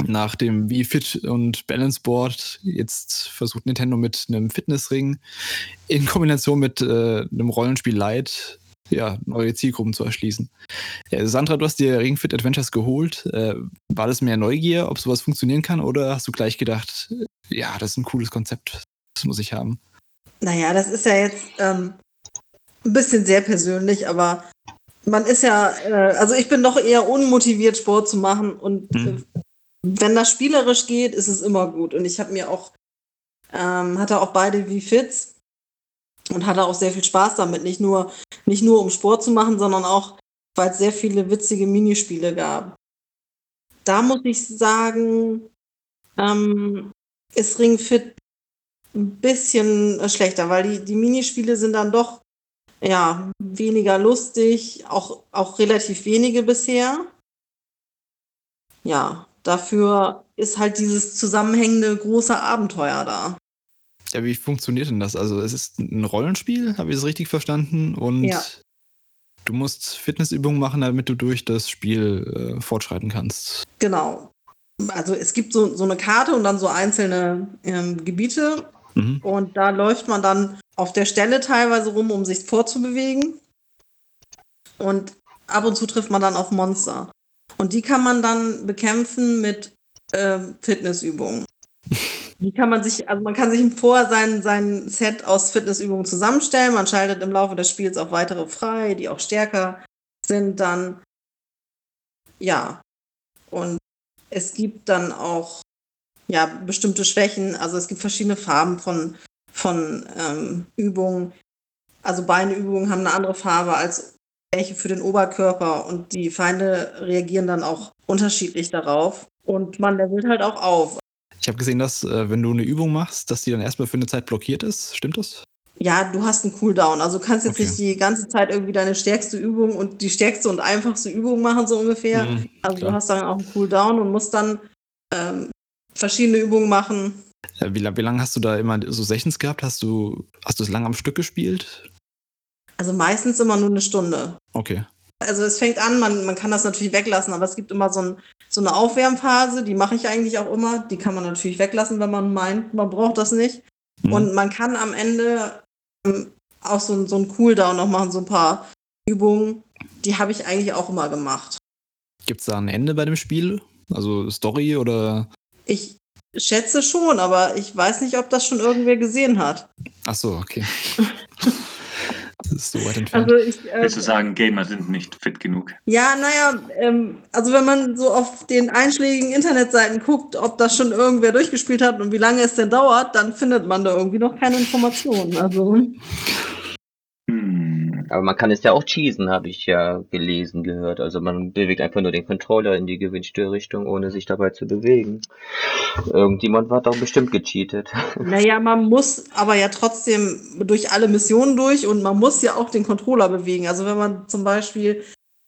Nach dem Wii Fit und Balance Board jetzt versucht Nintendo mit einem Fitnessring in Kombination mit äh, einem Rollenspiel Lite ja, neue Zielgruppen zu erschließen. Ja, Sandra, du hast dir Ring Fit Adventures geholt. Äh, war das mehr Neugier, ob sowas funktionieren kann, oder hast du gleich gedacht, äh, ja, das ist ein cooles Konzept, das muss ich haben? Naja, das ist ja jetzt ähm, ein bisschen sehr persönlich, aber man ist ja, äh, also ich bin doch eher unmotiviert, Sport zu machen. Und äh, wenn das spielerisch geht, ist es immer gut. Und ich habe mir auch, ähm, hatte auch beide wie Fitz und hatte auch sehr viel Spaß damit. Nicht nur, nicht nur um Sport zu machen, sondern auch, weil es sehr viele witzige Minispiele gab. Da muss ich sagen, ähm, ist Ring Fit ein bisschen äh, schlechter, weil die, die Minispiele sind dann doch ja, weniger lustig, auch, auch relativ wenige bisher. Ja, dafür ist halt dieses zusammenhängende große Abenteuer da. Ja, wie funktioniert denn das? Also, es ist ein Rollenspiel, habe ich das richtig verstanden? Und Ja. du musst Fitnessübungen machen, damit du durch das Spiel äh, fortschreiten kannst. Genau. Also es gibt so, so eine Karte und dann so einzelne ähm, Gebiete Mhm. und da läuft man dann auf der Stelle teilweise rum, um sich vorzubewegen. Und ab und zu trifft man dann auf Monster. Und die kann man dann bekämpfen mit ähm, Fitnessübungen. Die kann man sich, also man kann sich vorher sein, sein Set aus Fitnessübungen zusammenstellen. Man schaltet im Laufe des Spiels auch weitere frei, die auch stärker sind dann. Ja. Und es gibt dann auch ja, bestimmte Schwächen. Also es gibt verschiedene Farben von, von ähm, Übungen. Also Beinübungen haben eine andere Farbe als welche für den Oberkörper und die Feinde reagieren dann auch unterschiedlich darauf. Und man levelt halt auch auf. Ich habe gesehen, dass, äh, wenn du eine Übung machst, dass die dann erstmal für eine Zeit blockiert ist. Stimmt das? Ja, du hast einen Cooldown. Also du kannst jetzt Okay. nicht die ganze Zeit irgendwie deine stärkste Übung und die stärkste und einfachste Übung machen, so ungefähr. Mhm, Also klar. du hast dann auch einen Cooldown und musst dann ähm, verschiedene Übungen machen. Äh, Wie, wie lange hast du da immer so Sessions gehabt? Hast du, hast du es lang am Stück gespielt? Also meistens immer nur eine Stunde. Okay. Also es fängt an, man, man kann das natürlich weglassen, aber es gibt immer so, ein, so eine Aufwärmphase, die mache ich eigentlich auch immer. Die kann man natürlich weglassen, wenn man meint, man braucht das nicht. Mhm. Und man kann am Ende ähm, auch so, so einen Cooldown noch machen, so ein paar Übungen. Die habe ich eigentlich auch immer gemacht. Gibt es da ein Ende bei dem Spiel? Also Story oder. Ich schätze schon, aber ich weiß nicht, ob das schon irgendwer gesehen hat. Ach so, okay. das ist so weit entfernt. Also ich, äh, Willst du sagen, Gamer sind nicht fit genug? Ja, naja, ähm, also wenn man so auf den einschlägigen Internetseiten guckt, ob das schon irgendwer durchgespielt hat und wie lange es denn dauert, dann findet man da irgendwie noch keine Informationen. Also. Aber man kann es ja auch cheesen, habe ich ja gelesen, gehört. Also man bewegt einfach nur den Controller in die gewünschte Richtung, ohne sich dabei zu bewegen. Irgendjemand hat doch bestimmt gecheatet. naja, man muss aber ja trotzdem durch alle Missionen durch und man muss ja auch den Controller bewegen. Also wenn man zum Beispiel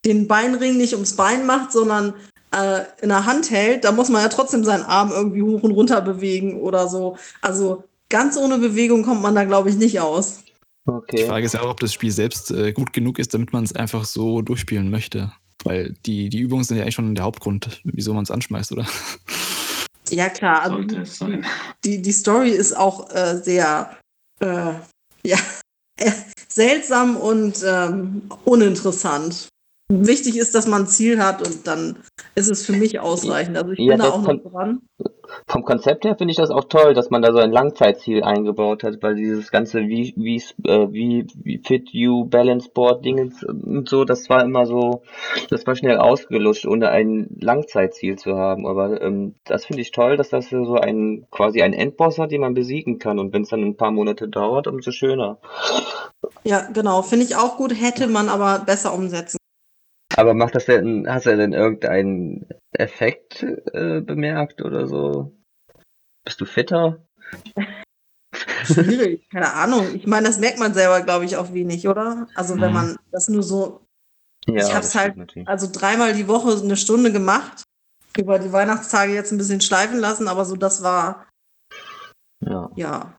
den Beinring nicht ums Bein macht, sondern äh, in der Hand hält, da muss man ja trotzdem seinen Arm irgendwie hoch und runter bewegen oder so. Also ganz ohne Bewegung kommt man da, glaube ich, nicht aus. Die Okay. Frage ist ja auch, ob das Spiel selbst äh, gut genug ist, damit man es einfach so durchspielen möchte. Weil die, die Übungen sind ja eigentlich schon der Hauptgrund, wieso man es anschmeißt, oder? Ja, klar. Also Sollte es sein. die, die Story ist auch äh, sehr äh, ja, äh, seltsam und ähm, uninteressant. Wichtig ist, dass man ein Ziel hat und dann ist es für mich ausreichend. Also ich Ja, bin da auch noch dran. Vom Konzept her finde ich das auch toll, dass man da so ein Langzeitziel eingebaut hat, weil dieses ganze wie wie äh, wie, wie Fit You Balance Board Dingens und so, das war immer so, das war schnell ausgelutscht, ohne ein Langzeitziel zu haben. Aber ähm, das finde ich toll, dass das so ein quasi ein Endboss hat, den man besiegen kann. Und wenn es dann ein paar Monate dauert, umso schöner. Ja, genau. Finde ich auch gut, hätte man aber besser umsetzen. Aber macht das denn, hast du denn irgendeinen Effekt äh, bemerkt oder so? Bist du fitter? Schwierig, keine Ahnung. Ich meine, das merkt man selber, glaube ich, auch wenig, oder? Also wenn Mhm. man das nur so, Ja, Ich hab's das halt- natürlich. also dreimal die Woche eine Stunde gemacht, über die Weihnachtstage jetzt ein bisschen schleifen lassen, aber so das war, Ja. ja,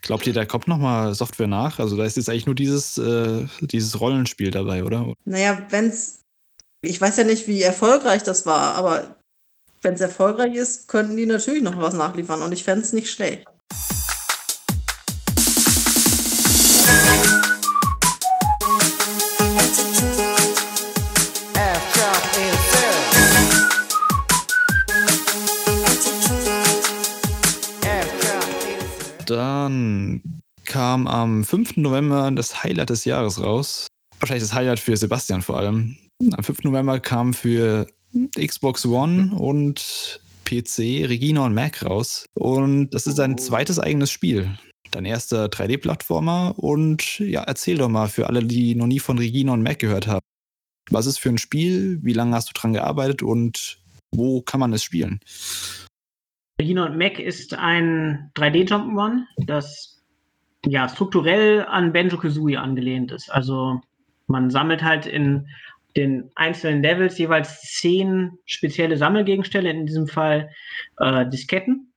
Glaubt ihr, da kommt nochmal Software nach? Also da ist jetzt eigentlich nur dieses, äh, dieses Rollenspiel dabei, oder? Naja, wenn's, ich weiß ja nicht, wie erfolgreich das war, aber wenn es erfolgreich ist, könnten die natürlich noch was nachliefern und ich fände es nicht schlecht. Dann kam am 5. November das Highlight des Jahres raus. wahrscheinlich das Highlight für Sebastian vor allem. Am 5. November kam für Xbox One und PC Regina und Mac raus. Und das ist ein zweites eigenes Spiel. Dein erster 3D-Plattformer. Und ja, erzähl doch mal für alle, die noch nie von Regina und Mac gehört haben. Was ist für ein Spiel? Wie lange hast du dran gearbeitet und wo kann man es spielen? Regina und Mac ist ein 3D-Jump'n'Run, das ja strukturell an Banjo Kazooie angelehnt ist. Also man sammelt halt in den einzelnen Levels jeweils zehn spezielle Sammelgegenstände, in diesem Fall äh, Disketten.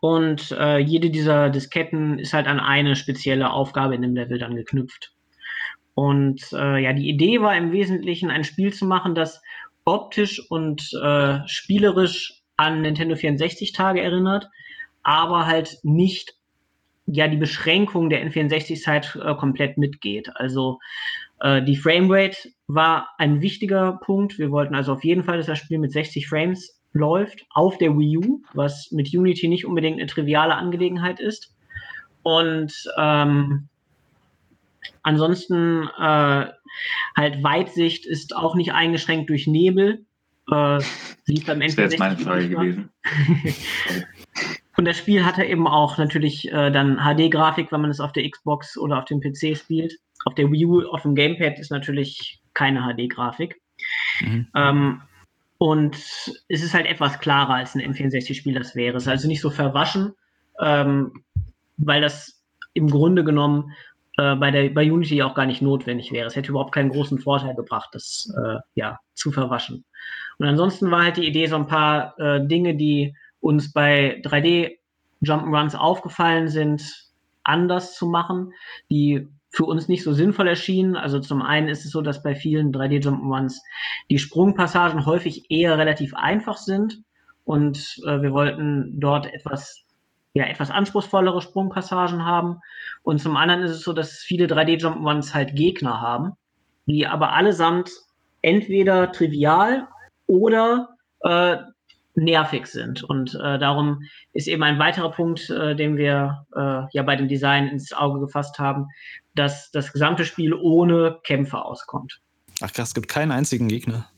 Und äh, jede dieser Disketten ist halt an eine spezielle Aufgabe in dem Level dann geknüpft. Und äh, ja, die Idee war im Wesentlichen, ein Spiel zu machen, das optisch und äh, spielerisch an Nintendo 64 Tage erinnert, aber halt nicht ja die Beschränkung der N64-Zeit äh, komplett mitgeht. Also äh, die Framerate war ein wichtiger Punkt. Wir wollten also auf jeden Fall, dass das Spiel mit 60 Frames läuft auf der Wii U, was mit Unity nicht unbedingt eine triviale Angelegenheit ist. Und ähm, ansonsten äh, halt Weitsicht ist auch nicht eingeschränkt durch Nebel. Äh, lief beim Das wäre jetzt meine Frage gewesen. Und das Spiel hatte eben auch natürlich äh, dann HD-Grafik, wenn man es auf der Xbox oder auf dem PC spielt. Auf der Wii U, auf dem Gamepad ist natürlich keine HD-Grafik. Mhm. Ähm, und es ist halt etwas klarer als ein N64-Spiel das wäre. Es ist also nicht so verwaschen, ähm, weil das im Grunde genommen äh, bei, der, bei Unity auch gar nicht notwendig wäre. Es hätte überhaupt keinen großen Vorteil gebracht, das äh, ja, zu verwaschen. Und ansonsten war halt die Idee, so ein paar äh, Dinge, die uns bei 3D Jump'n'Runs aufgefallen sind, anders zu machen, die für uns nicht so sinnvoll erschienen. Also zum einen ist es so, dass bei vielen 3D Jump'n'Runs die Sprungpassagen häufig eher relativ einfach sind und äh, wir wollten dort etwas ja, etwas anspruchsvollere Sprungpassagen haben. Und zum anderen ist es so, dass viele 3D-Jump'n'Runs halt Gegner haben, die aber allesamt entweder trivial oder äh, nervig sind. Und äh, darum ist eben ein weiterer Punkt, äh, den wir äh, ja bei dem Design ins Auge gefasst haben, dass das gesamte Spiel ohne Kämpfe auskommt. Ach krass, es gibt keinen einzigen Gegner.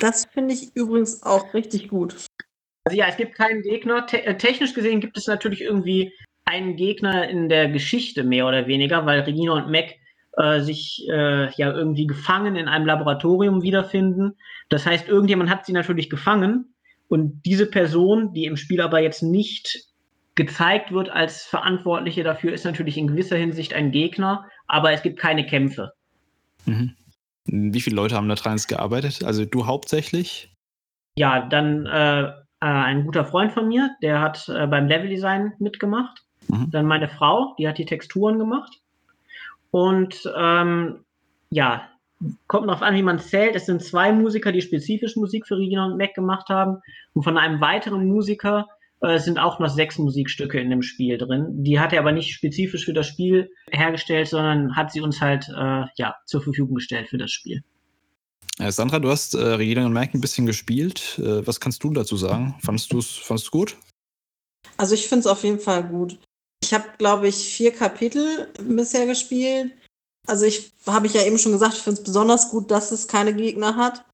Das finde ich übrigens auch richtig gut. Also ja, es gibt keinen Gegner. Te äh, technisch gesehen gibt es natürlich irgendwie einen Gegner in der Geschichte mehr oder weniger, weil Regina und Mac äh, sich äh, ja irgendwie gefangen in einem Laboratorium wiederfinden. Das heißt, irgendjemand hat sie natürlich gefangen und diese Person, die im Spiel aber jetzt nicht gezeigt wird als Verantwortliche dafür, ist natürlich in gewisser Hinsicht ein Gegner, aber es gibt keine Kämpfe. Mhm. Wie viele Leute haben da dran gearbeitet? Also du hauptsächlich? Ja, dann äh, äh, ein guter Freund von mir, der hat äh, beim Leveldesign mitgemacht. Mhm. Dann meine Frau, die hat die Texturen gemacht. Und ähm, ja, kommt noch an, wie man zählt. Es sind zwei Musiker, die spezifisch Musik für Regina und Mac gemacht haben. Und von einem weiteren Musiker äh, sind auch noch sechs Musikstücke in dem Spiel drin. Die hat er aber nicht spezifisch für das Spiel hergestellt, sondern hat sie uns halt äh, ja, zur Verfügung gestellt für das Spiel. Äh, Sandra, du hast äh, Regina und Mac ein bisschen gespielt. Äh, was kannst du dazu sagen? Fandest du es fandest gut? Also ich finde es auf jeden Fall gut. Ich habe, glaube ich, vier Kapitel bisher gespielt. Also ich habe ich ja eben schon gesagt, ich finde es besonders gut, dass es keine Gegner hat.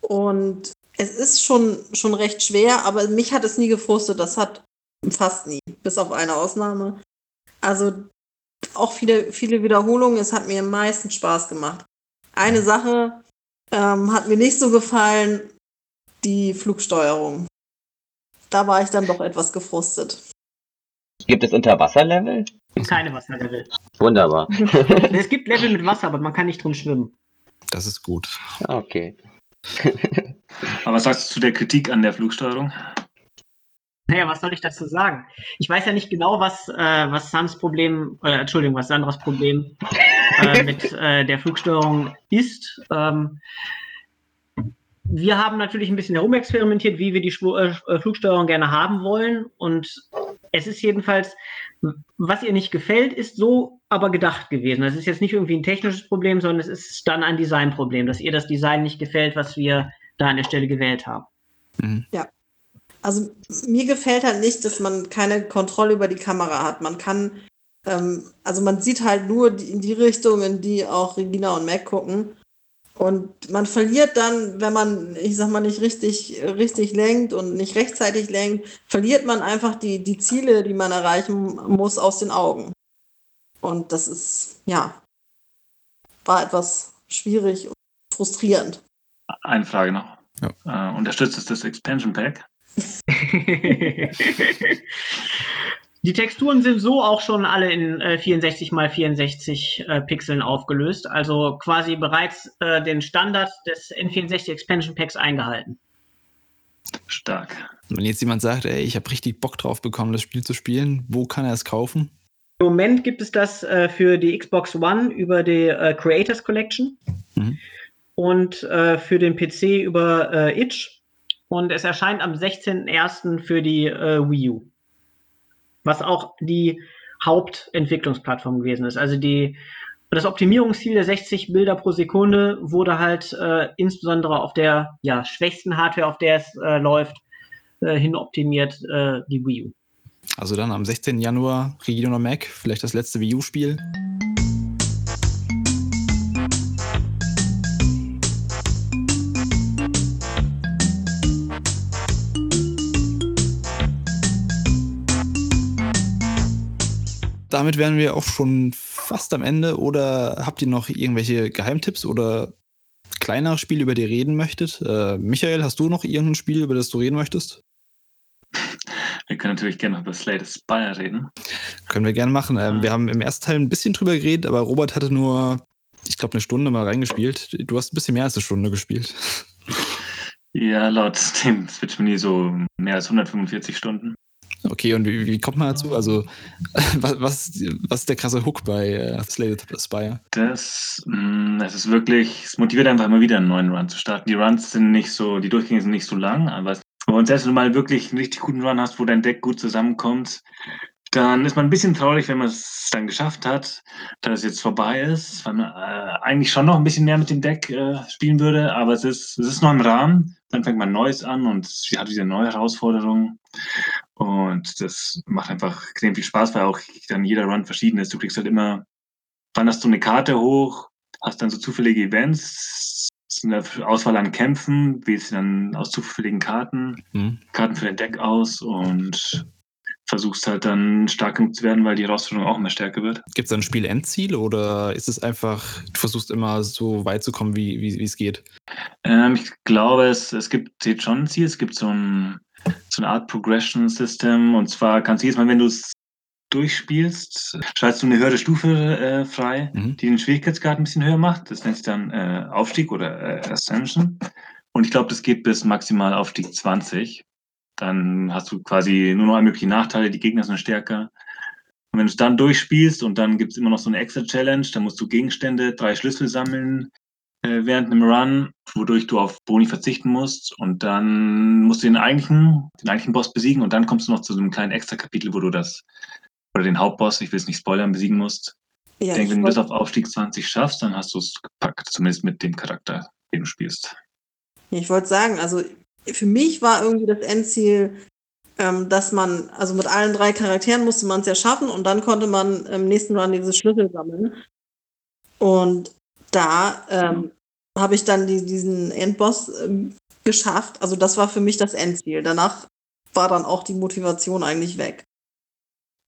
Und es ist schon, schon recht schwer, aber mich hat es nie gefrustet. Das hat fast nie, bis auf eine Ausnahme. Also auch viele, viele Wiederholungen. Es hat mir am meisten Spaß gemacht. Eine Sache ähm, hat mir nicht so gefallen, die Flugsteuerung. Da war ich dann doch etwas gefrustet. Gibt es Unterwasserlevel? Keine Wasserlevel. Wunderbar. es gibt Level mit Wasser, aber man kann nicht drin schwimmen. Das ist gut. Okay. Aber was sagst du zu der Kritik an der Flugsteuerung? Naja, was soll ich dazu sagen? Ich weiß ja nicht genau, was, äh, was Sams Problem, äh, Entschuldigung, was Sandras Problem äh, mit äh, der Flugsteuerung ist. Ähm, wir haben natürlich ein bisschen herumexperimentiert, wie wir die Schw äh, Flugsteuerung gerne haben wollen. Und es ist jedenfalls, was ihr nicht gefällt, ist so aber gedacht gewesen. Das ist jetzt nicht irgendwie ein technisches Problem, sondern es ist dann ein Designproblem, dass ihr das Design nicht gefällt, was wir da an der Stelle gewählt haben. Mhm. Also mir gefällt halt nicht, dass man keine Kontrolle über die Kamera hat. Man kann ähm, also man sieht halt nur die, in die Richtung, in die auch Regina und Mac gucken. Und man verliert dann, wenn man, ich sag mal, nicht richtig, richtig lenkt und nicht rechtzeitig lenkt, verliert man einfach die, die Ziele, die man erreichen muss, aus den Augen. Und das ist, ja, war etwas schwierig und frustrierend. Eine Frage noch. Ja. Äh, unterstützt es das Expansion Pack? Die Texturen sind so auch schon alle in äh, 64 x 64 äh, Pixeln aufgelöst, also quasi bereits äh, den Standard des N64 Expansion Packs eingehalten. Stark. Wenn jetzt jemand sagt, ey, ich habe richtig Bock drauf bekommen, das Spiel zu spielen, wo kann er es kaufen? Im Moment gibt es das äh, für die Xbox One über die äh, Creators Collection Mhm. und äh, für den PC über äh, Itch. Und es erscheint am 16.01. für die äh, Wii U. Was auch die Hauptentwicklungsplattform gewesen ist. Also die, das Optimierungsziel der 60 Bilder pro Sekunde wurde halt äh, insbesondere auf der ja, schwächsten Hardware, auf der es äh, läuft, äh, hin optimiert, äh, die Wii U. Also dann am 16. Januar Regional Mac, vielleicht das letzte Wii U-Spiel. Damit wären wir auch schon fast am Ende. Oder habt ihr noch irgendwelche Geheimtipps oder kleinere Spiele, über die ihr reden möchtet? Äh, Michael, hast du noch irgendein Spiel, über das du reden möchtest? Wir können natürlich gerne noch über Slay the Spire reden. Können wir gerne machen. Ähm, wir haben im ersten Teil ein bisschen drüber geredet, aber Robert hatte nur, ich glaube, eine Stunde mal reingespielt. Du hast ein bisschen mehr als eine Stunde gespielt. Ja, laut dem Switch-Menü so mehr als 145 Stunden. Okay, und wie, wie kommt man dazu? Also, was, was, was ist der krasse Hook bei äh, Slay the Spire? Das, mh, das ist wirklich, es motiviert einfach immer wieder einen neuen Run zu starten. Die Runs sind nicht so, die Durchgänge sind nicht so lang, aber und selbst wenn du mal wirklich einen richtig guten Run hast, wo dein Deck gut zusammenkommt, dann ist man ein bisschen traurig, wenn man es dann geschafft hat, dass es jetzt vorbei ist, weil man äh, eigentlich schon noch ein bisschen mehr mit dem Deck äh, spielen würde, aber es ist, es ist noch im Rahmen. Dann fängt man Neues an und hat wieder neue Herausforderungen. Und das macht einfach extrem viel Spaß, weil auch dann jeder Run verschieden ist. Du kriegst halt immer, wanderst du eine Karte hoch, hast dann so zufällige Events, es ist eine Auswahl an Kämpfen, wählst dann aus zufälligen Karten, Hm? Karten für dein Deck aus und versuchst halt dann stark genug zu werden, weil die Herausforderung auch immer stärker wird. Gibt es da ein Spiel-Endziel oder ist es einfach, du versuchst immer so weit zu kommen, wie wie es geht? Ähm, ich glaube, es, es gibt jetzt schon ein Ziel, es gibt so, ein, so eine Art Progression System und zwar kannst du jedes Mal, wenn du es durchspielst, schaltest du eine höhere Stufe äh, frei, Mhm. die den Schwierigkeitsgrad ein bisschen höher macht. Das nennt sich dann äh, Aufstieg oder äh, Ascension. Und ich glaube, das geht bis maximal Aufstieg 20. Dann hast du quasi nur noch alle möglichen Nachteile, die Gegner sind stärker. Und wenn du es dann durchspielst und dann gibt es immer noch so eine extra Challenge, dann musst du Gegenstände, drei Schlüssel sammeln äh, während einem Run, wodurch du auf Boni verzichten musst. Und dann musst du den eigentlichen, den eigentlichen Boss besiegen und dann kommst du noch zu so einem kleinen Extra-Kapitel, wo du das, oder den Hauptboss, ich will es nicht spoilern, besiegen musst. Ja, ich denke, wenn du das auf Aufstieg 20 schaffst, dann hast du es gepackt, zumindest mit dem Charakter, den du spielst. Ich wollte sagen, also für mich war irgendwie das Endziel, ähm, dass man, also mit allen drei Charakteren musste man es ja schaffen und dann konnte man im nächsten Run diese Schlüssel sammeln. Und da ähm, habe ich dann die, diesen Endboss ähm, geschafft. Also das war für mich das Endziel. Danach war dann auch die Motivation eigentlich weg.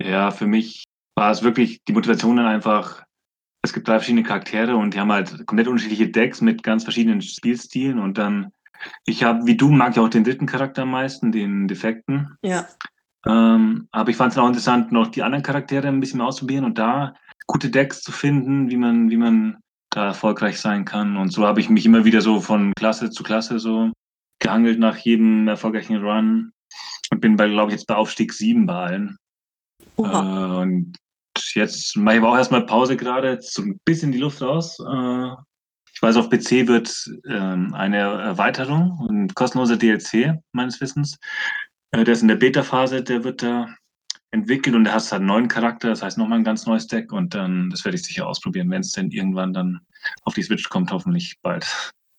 Ja, für mich war es wirklich die Motivation dann einfach, es gibt drei verschiedene Charaktere und die haben halt komplett unterschiedliche Decks mit ganz verschiedenen Spielstilen und dann, ich habe, wie du, mag ich auch den dritten Charakter am meisten, den Defekten. Ja. Ähm, aber ich fand es auch interessant, noch die anderen Charaktere ein bisschen auszuprobieren und da gute Decks zu finden, wie man, wie man da erfolgreich sein kann. Und so habe ich mich immer wieder so von Klasse zu Klasse so gehangelt nach jedem erfolgreichen Run und bin bei, glaube ich, jetzt bei Aufstieg 7 bei allen. Äh, und jetzt mache ich aber auch erstmal Pause gerade, jetzt so ein bisschen die Luft raus. Äh, ich weiß, auf PC wird ähm, eine Erweiterung, ein kostenloser DLC meines Wissens. Äh, der ist in der Beta-Phase, der wird da entwickelt und der hat halt einen neuen Charakter, das heißt nochmal ein ganz neues Deck und dann, das werde ich sicher ausprobieren, wenn es denn irgendwann dann auf die Switch kommt, hoffentlich bald.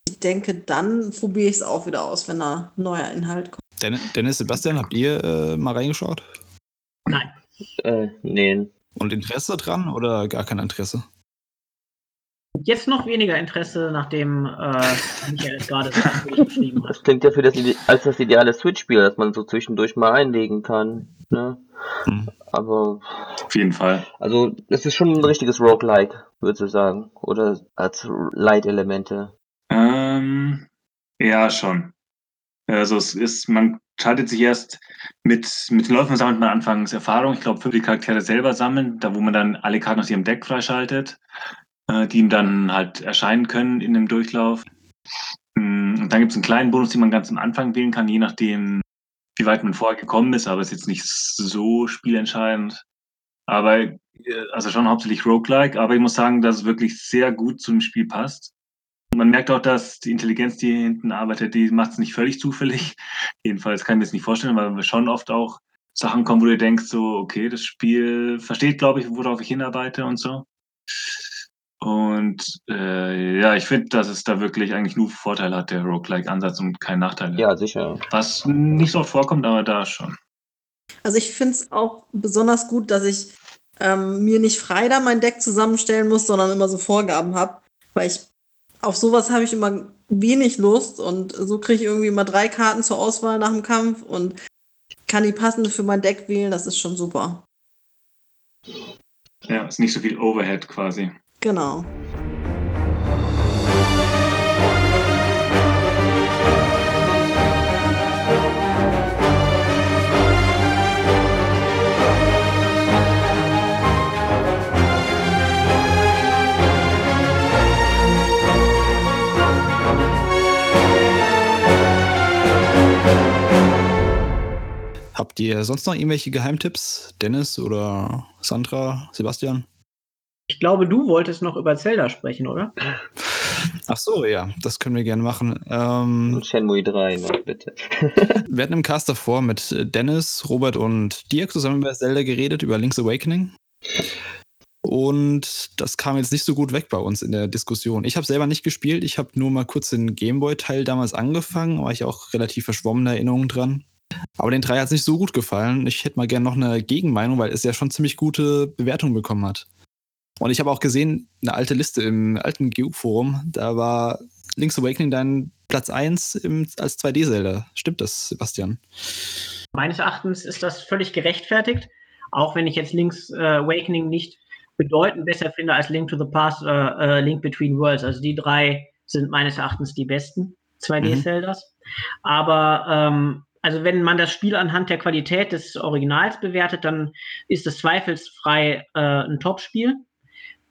Ich denke, dann probiere ich es auch wieder aus, wenn da neuer Inhalt kommt. Den- Dennis, Sebastian, habt ihr äh, mal reingeschaut? Nein. Äh, nee, Und Interesse dran oder gar kein Interesse? Jetzt noch weniger Interesse, nachdem äh, Michael es gerade beschrieben hat. Das klingt ja für das Ide als das ideale Switch-Spiel, das man so zwischendurch mal einlegen kann. Ne? Hm. Aber, Auf jeden Fall. also, es ist schon ein richtiges Roguelike, würdest du sagen. Oder als Light-Elemente. Ähm, ja, schon. Also es ist, man schaltet sich erst mit, mit den Läufen sammelt man anfangs Erfahrung. Ich glaube, für die Charaktere selber sammeln, da wo man dann alle Karten aus ihrem Deck freischaltet, die ihm dann halt erscheinen können in dem Durchlauf. Mm, Und dann gibt es einen kleinen Bonus, den man ganz am Anfang wählen kann, je nachdem, wie weit man vorher gekommen ist, aber ist jetzt nicht so spielentscheidend. Aber äh, also schon hauptsächlich Roguelike, aber ich muss sagen, dass es wirklich sehr gut zum Spiel passt. Man merkt auch, dass die Intelligenz, die hier hinten arbeitet, die macht es nicht völlig zufällig. Jedenfalls kann ich mir das nicht vorstellen, weil wir schon oft auch Sachen kommen, wo du denkst, so, okay, das Spiel versteht, glaube ich, worauf ich hinarbeite und so. Und äh, ja, ich finde, dass es da wirklich eigentlich nur Vorteile hat, der Roguelike-Ansatz und keinen Nachteil. Ja, sicher. Was nicht so oft vorkommt, aber da schon. Also ich finde es auch besonders gut, dass ich ähm, mir nicht frei da mein Deck zusammenstellen muss, sondern immer so Vorgaben habe. Weil ich auf sowas habe ich immer wenig Lust und so kriege ich irgendwie immer drei Karten zur Auswahl nach dem Kampf und kann die passende für mein Deck wählen. Das ist schon super. Ja, ist nicht so viel Overhead quasi. Genau. Habt ihr sonst noch irgendwelche Geheimtipps? Dennis oder Sandra, Sebastian? Ich glaube, du wolltest noch über Zelda sprechen, oder? Ach so, ja, das können wir gerne machen. Ähm, Und Shenmue 3 noch, bitte. wir hatten im Cast davor mit Dennis, Robert und Dirk zusammen über Zelda geredet, über Link's Awakening. Und das kam jetzt nicht so gut weg bei uns in der Diskussion. Ich habe selber nicht gespielt, ich habe nur mal kurz den Gameboy-Teil damals angefangen, war ich auch relativ verschwommene Erinnerungen dran. Aber den 3 hat es nicht so gut gefallen. Ich hätte mal gerne noch eine Gegenmeinung, weil es ja schon ziemlich gute Bewertungen bekommen hat. Und ich habe auch gesehen, eine alte Liste im alten GU-Forum, da war Link's Awakening dann Platz 1 im, als 2D-Zelda. Stimmt das, Sebastian? Meines Erachtens ist das völlig gerechtfertigt, auch wenn ich jetzt Link's äh, Awakening nicht bedeutend besser finde als Link to the Past oder äh, Link Between Worlds. Also die drei sind meines Erachtens die besten 2D-Zeldas. Aber ähm, also wenn man das Spiel anhand der Qualität des Originals bewertet, dann ist es zweifelsfrei äh, ein Top-Spiel.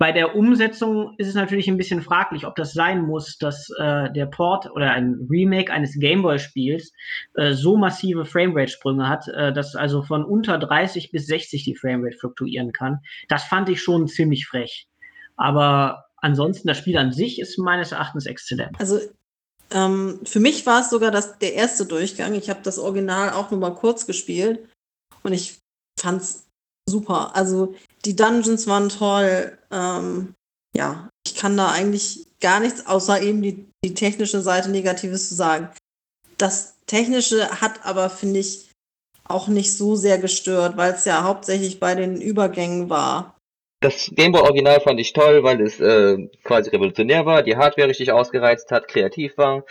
Bei der Umsetzung ist es natürlich ein bisschen fraglich, ob das sein muss, dass äh, der Port oder ein Remake eines Gameboy-Spiels äh, so massive Framerate-Sprünge hat, äh, dass also von unter 30 bis 60 die Framerate fluktuieren kann. Das fand ich schon ziemlich frech. Aber ansonsten, das Spiel an sich ist meines Erachtens exzellent. Also ähm, für mich war es sogar das, der erste Durchgang. Ich habe das Original auch nur mal kurz gespielt und ich fand's super. Also die Dungeons waren toll. Ähm, ja, ich kann da eigentlich gar nichts außer eben die, die technische Seite Negatives zu sagen. Das Technische hat aber, finde ich, auch nicht so sehr gestört, weil es ja hauptsächlich bei den Übergängen war. Das Gameboy Original fand ich toll, weil es äh, quasi revolutionär war, die Hardware richtig ausgereizt hat, kreativ war.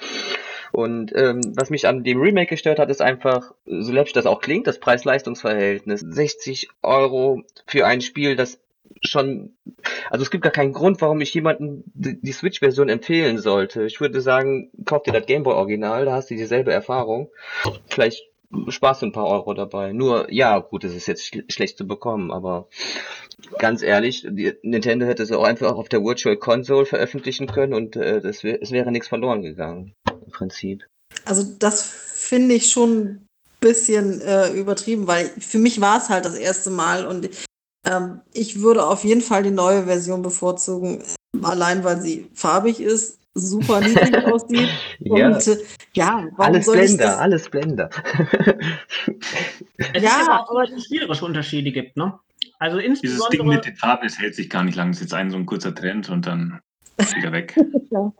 Und ähm, was mich an dem Remake gestört hat, ist einfach, so läppisch das auch klingt, das Preis-Leistungs-Verhältnis. 60 Euro für ein Spiel, das schon, also es gibt gar keinen Grund, warum ich jemanden die, Switch-Version empfehlen sollte. Ich würde sagen, kauf dir das Gameboy Original, da hast du dieselbe Erfahrung. Vielleicht sparst du ein paar Euro dabei. Nur, ja, gut, es ist jetzt schl schlecht zu bekommen, aber ganz ehrlich, die, Nintendo hätte es auch einfach auf der Virtual Console veröffentlichen können und äh, das wär, es wäre nichts verloren gegangen, im Prinzip. Also das finde ich schon bisschen äh, übertrieben, weil für mich war es halt das erste Mal und ähm, ich würde auf jeden Fall die neue Version bevorzugen, allein weil sie farbig ist, super niedlich aussieht. ja. Und äh, ja, warum alles soll ich Blender, das? alles Blender. Es Ja, ja aber- dass es spielerische Unterschiede gibt, ne? Also Dieses Ding insbesondere. mit den Farben, hält sich gar nicht lang. Das ist jetzt ein so ein kurzer Trend und dann ist wieder weg. Also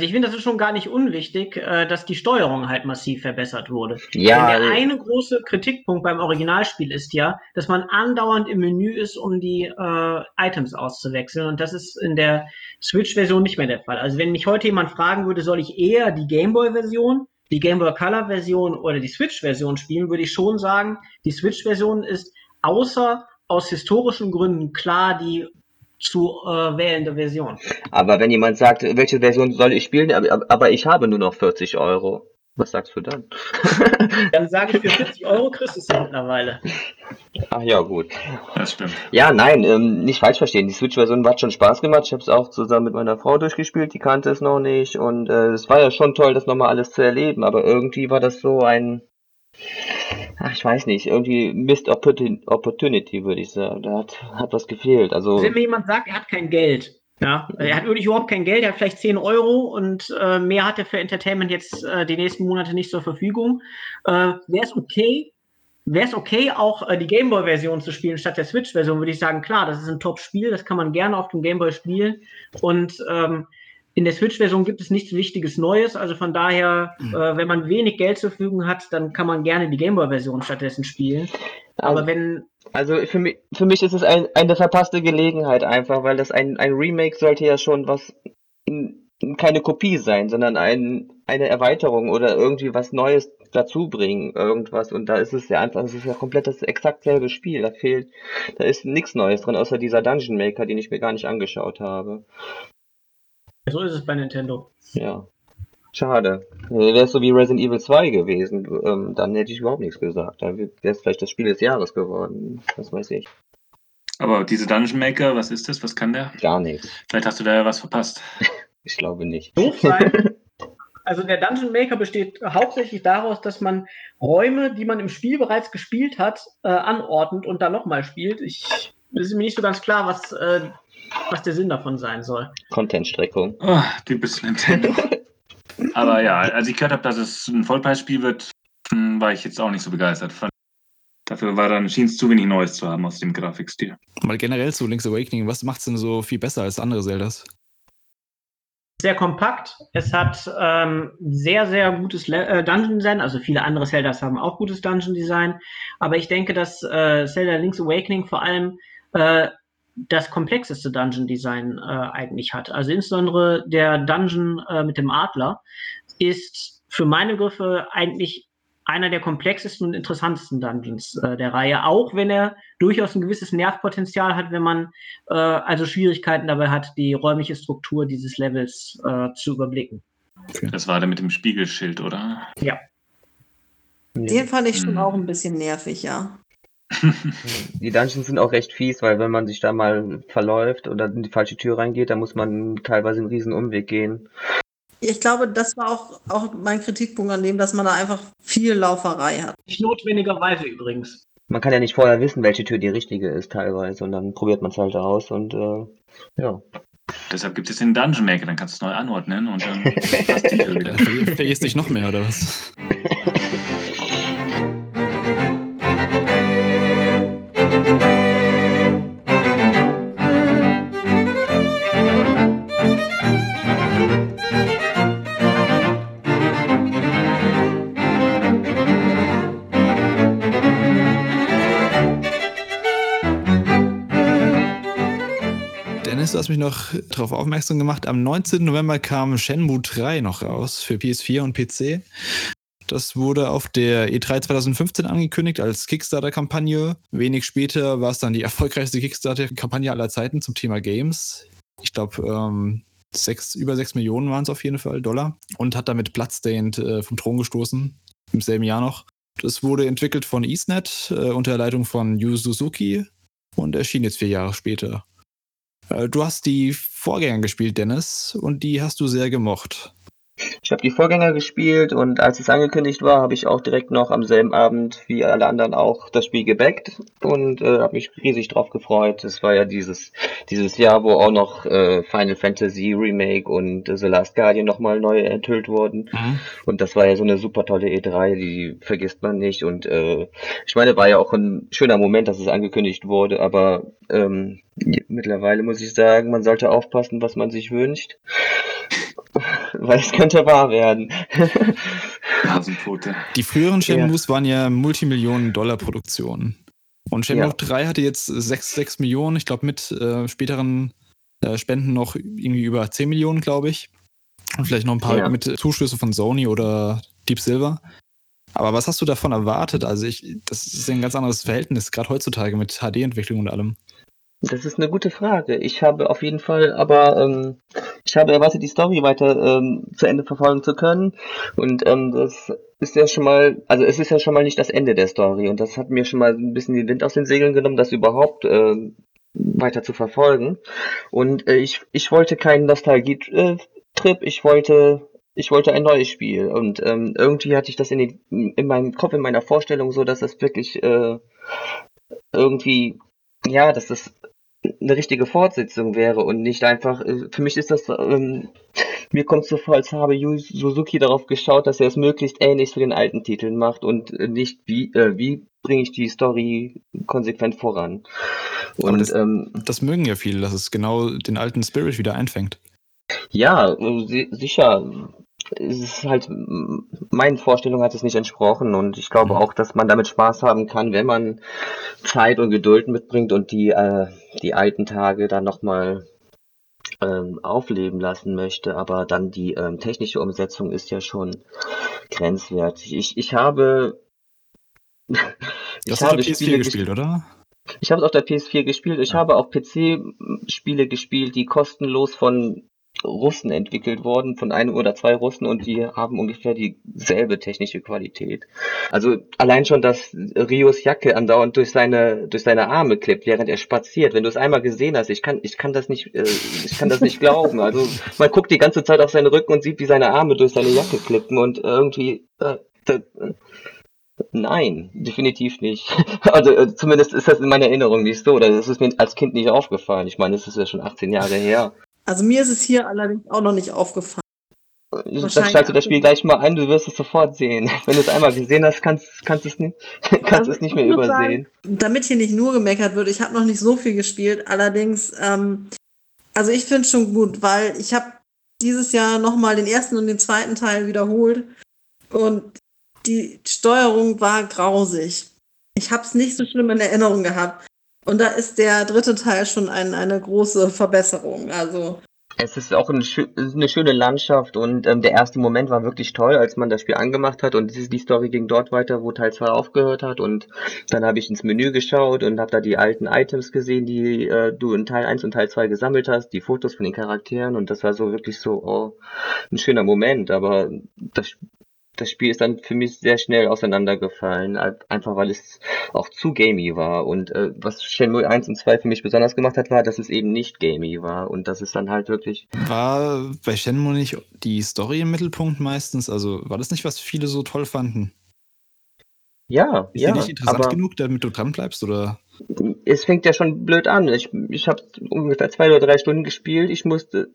Also ich finde, das ist schon gar nicht unwichtig, äh, dass die Steuerung halt massiv verbessert wurde. Ja, Denn der eine große Kritikpunkt beim Originalspiel ist ja, dass man andauernd im Menü ist, um die äh, Items auszuwechseln. Und das ist in der Switch-Version nicht mehr der Fall. Also wenn mich heute jemand fragen würde, soll ich eher die Gameboy-Version, die Gameboy Color-Version oder die Switch-Version spielen, würde ich schon sagen, die Switch-Version ist außer aus historischen Gründen klar die zu äh, wählende Version. aber wenn jemand sagt, welche Version soll ich spielen, aber, aber ich habe nur noch 40 Euro, was sagst du dann? Dann sage ich, für 40 Euro kriegst du es ja mittlerweile. Ach ja, gut. Das stimmt. Ja, nein, ähm, nicht falsch verstehen. Die Switch-Version hat schon Spaß gemacht. Ich habe es auch zusammen mit meiner Frau durchgespielt, die kannte es noch nicht. Und äh, es war ja schon toll, das nochmal alles zu erleben. Aber irgendwie war das so ein, ach, ich weiß nicht, irgendwie Missed Opportun- Opportunity, würde ich sagen. Da hat, hat was gefehlt. Also, Wenn mir jemand sagt, er hat kein Geld, ja, er hat wirklich überhaupt kein Geld, er hat vielleicht 10 Euro und äh, mehr hat er für Entertainment jetzt äh, die nächsten Monate nicht zur Verfügung, äh, wäre es okay, wäre es okay, auch äh, die Gameboy-Version zu spielen statt der Switch-Version, würde ich sagen, klar, das ist ein Top-Spiel, das kann man gerne auf dem Gameboy spielen und ähm, in der Switch-Version gibt es nichts Wichtiges Neues, also von daher, Mhm. äh, wenn man wenig Geld zur Verfügung hat, dann kann man gerne die Gameboy-Version stattdessen spielen. Aber also, wenn also für mich, für mich ist es ein, eine verpasste Gelegenheit einfach, weil das ein, ein Remake sollte ja schon was, keine Kopie sein, sondern ein, eine Erweiterung oder irgendwie was Neues dazu bringen, irgendwas. Und da ist es ja einfach, es ist ja komplett das exakt selbe Spiel. Da fehlt, da ist nichts Neues drin, außer dieser Dungeon Maker, den ich mir gar nicht angeschaut habe. So ist es bei Nintendo. Ja. Schade. Wäre es so wie Resident Evil 2 gewesen, ähm, dann hätte ich überhaupt nichts gesagt. Dann wäre es vielleicht das Spiel des Jahres geworden. Was weiß ich. Aber diese Dungeon Maker, was ist das? Was kann der? Gar nichts. Vielleicht hast du da ja was verpasst. Ich glaube nicht. doof sein. Also der Dungeon Maker besteht hauptsächlich daraus, dass man Räume, die man im Spiel bereits gespielt hat, äh, anordnet und dann nochmal spielt. Ich es ist mir nicht so ganz klar, was, äh, was der Sinn davon sein soll. Content-Streckung. Oh, typisch Nintendo. Aber ja, als ich gehört habe, dass es ein Vollpreisspiel wird, hm, war ich jetzt auch nicht so begeistert. Dafür war dann schien es zu wenig Neues zu haben aus dem Grafikstil. Mal generell zu Link's Awakening, was macht's denn so viel besser als andere Zeldas? Sehr kompakt. Es hat ähm, sehr, sehr gutes Le äh, Dungeon Design. Also viele andere Zeldas haben auch gutes Dungeon Design. Aber ich denke, dass äh, Zelda Link's Awakening vor allem äh, das komplexeste Dungeon Design äh, eigentlich hat. Also insbesondere der Dungeon äh, mit dem Adler ist für meine Begriffe eigentlich einer der komplexesten und interessantesten Dungeons äh, der Reihe, auch wenn er durchaus ein gewisses Nervpotenzial hat, wenn man äh, also Schwierigkeiten dabei hat, die räumliche Struktur dieses Levels äh, zu überblicken. Das war der mit dem Spiegelschild, oder? Den fand ich schon Mhm. auch ein bisschen nervig, ja. Die Dungeons sind auch recht fies, weil wenn man sich da mal verläuft oder in die falsche Tür reingeht, dann muss man teilweise einen riesen Umweg gehen. Ich glaube, das war auch, auch mein Kritikpunkt an dem, dass man da einfach viel Lauferei hat. Nicht notwendigerweise übrigens. Man kann ja nicht vorher wissen, welche Tür die richtige ist teilweise und dann probiert man es halt aus und äh, ja. Deshalb gibt es den Dungeon Maker, dann kannst du es neu anordnen und dann passt die Tür wieder. Dann ver- vergisst dich noch mehr, oder was? mich noch darauf aufmerksam gemacht. Am 19. November kam Shenmue 3 noch raus für PS4 und PC. Das wurde auf der E3 2015 angekündigt als Kickstarter-Kampagne. Wenig später war es dann die erfolgreichste Kickstarter-Kampagne aller Zeiten zum Thema Games. Ich glaube, ähm, sechs, über 6 Millionen waren es auf jeden Fall Dollar und hat damit Bloodstained äh, vom Thron gestoßen. Im selben Jahr noch. Das wurde entwickelt von EastNet äh, unter Leitung von Yu Suzuki und erschien jetzt vier Jahre später. Äh, Du hast die Vorgänger gespielt, Dennis, und die hast du sehr gemocht. Ich habe die Vorgänger gespielt und als es angekündigt war, habe ich auch direkt noch am selben Abend wie alle anderen auch das Spiel gebackt und äh, habe mich riesig drauf gefreut. Es war ja dieses dieses Jahr, wo auch noch äh, Final Fantasy Remake und äh, The Last Guardian nochmal neu enthüllt wurden. Und das war ja so eine super tolle E3, die vergisst man nicht. Und äh, ich meine, war ja auch ein schöner Moment, dass es angekündigt wurde, aber ähm, mittlerweile muss ich sagen, man sollte aufpassen, was man sich wünscht. weil es könnte wahr werden. Hasenpfote. Die früheren Shenmues waren ja Multimillionen-Dollar-Produktionen. Und Shenmue Ja. 3 hatte jetzt 6, 6 Millionen, ich glaube mit äh, späteren äh, Spenden noch irgendwie über 10 Millionen, glaube ich. Und vielleicht noch ein paar Ja. mit Zuschüsse von Sony oder Deep Silver. Aber was hast du davon erwartet? Also ich, das ist ja ein ganz anderes Verhältnis, gerade heutzutage mit HD-Entwicklung und allem. Das ist eine gute Frage. Ich habe auf jeden Fall, aber ähm, ich habe erwartet, die Story weiter ähm, zu Ende verfolgen zu können. Und ähm, das ist ja schon mal, also es ist ja schon mal nicht das Ende der Story. Und das hat mir schon mal ein bisschen den Wind aus den Segeln genommen, das überhaupt ähm, weiter zu verfolgen. Und äh, ich, ich wollte keinen Nostalgie-Trip, ich wollte ich wollte ein neues Spiel und ähm, irgendwie hatte ich das in, den, in meinem Kopf, in meiner Vorstellung so, dass das wirklich äh, irgendwie, ja, dass das eine richtige Fortsetzung wäre und nicht einfach, äh, für mich ist das, ähm, mir kommt so vor, als habe Yu Suzuki darauf geschaut, dass er es möglichst ähnlich zu den alten Titeln macht und äh, nicht wie, äh, wie bringe ich die Story konsequent voran. Und das- ähm, Das mögen ja viele, dass es genau den alten Spirit wieder einfängt. Ja, äh, si- sicher. Es ist halt, meinen Vorstellungen hat es nicht entsprochen und ich glaube Mhm. auch, dass man damit Spaß haben kann, wenn man Zeit und Geduld mitbringt und die, äh, die alten Tage dann nochmal ähm, aufleben lassen möchte. Aber dann die ähm, technische Umsetzung ist ja schon grenzwertig. Ich, ich habe, ich auf habe der PS4 Spiele gespielt, oder? ich habe es auf der PS4 gespielt. Ich Ja. habe auch PC-Spiele gespielt, die kostenlos von Russen entwickelt wurden, von einem oder zwei Russen, und die haben ungefähr dieselbe technische Qualität. Also allein schon, dass Rios Jacke andauernd durch seine durch seine Arme klippt, während er spaziert. Wenn du es einmal gesehen hast, ich kann ich kann das nicht äh, ich kann das nicht glauben. Also man guckt die ganze Zeit auf seinen Rücken und sieht, wie seine Arme durch seine Jacke klippen und irgendwie äh, da, Nein, definitiv nicht. Also äh, zumindest ist das in meiner Erinnerung nicht so. Oder das ist mir als Kind nicht aufgefallen. Ich meine, das ist ja schon 18 Jahre her. Also mir ist es hier allerdings auch noch nicht aufgefallen. Dann du das Spiel gleich mal ein, du wirst es sofort sehen. Wenn du es einmal gesehen hast, kannst, kannst, es nicht, kannst Also es nicht ich mehr übersehen. Sagen, damit hier nicht nur gemeckert wird, ich habe noch nicht so viel gespielt. Allerdings, ähm, also ich finde es schon gut, weil ich habe dieses Jahr nochmal den ersten und den zweiten Teil wiederholt und die Steuerung war grausig. Ich habe es nicht so schlimm in Erinnerung gehabt. Und da ist der dritte Teil schon ein, eine große Verbesserung. Also Es ist auch eine, eine schöne Landschaft und ähm, der erste Moment war wirklich toll, als man das Spiel angemacht hat und die die Story ging dort weiter, wo Teil 2 aufgehört hat und dann habe ich ins Menü geschaut und habe da die alten Items gesehen, die äh, du in Teil 1 und Teil 2 gesammelt hast, die Fotos von den Charakteren und das war so wirklich so oh, ein schöner Moment, aber das das Spiel ist dann für mich sehr schnell auseinandergefallen, ein- einfach weil es auch zu gamey war. Und äh, was Shenmue 1 und 2 für mich besonders gemacht hat, war, dass es eben nicht gamey war und dass es dann halt wirklich War bei Shenmue nicht die Story im Mittelpunkt meistens? Also war das nicht, was viele so toll fanden? Ja, Ist ja, die nicht interessant genug, damit du dran bleibst? Oder? es fängt ja schon blöd an. Ich, ich habe ungefähr zwei oder drei Stunden gespielt. Ich musste,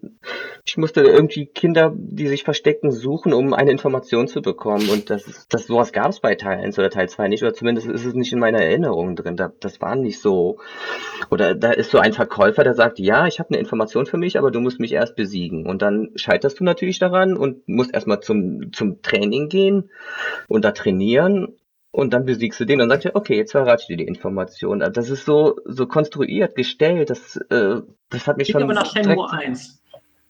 ich musste irgendwie Kinder, die sich verstecken, suchen, um eine Information zu bekommen. Und das, das sowas gab es bei Teil 1 oder Teil 2 nicht, oder zumindest ist es nicht in meiner Erinnerung drin. Da, das war nicht so. Oder da ist so ein Verkäufer, der sagt, ja, ich habe eine Information für mich, aber du musst mich erst besiegen. Und dann scheiterst du natürlich daran und musst erstmal zum, zum Training gehen und da trainieren. Und dann besiegst du den und sagst ja, okay, jetzt verrate ich dir die Information. Also Das ist so, so konstruiert, gestellt, das, äh, das hat mich Klingt schon aber nach Shenmue 1.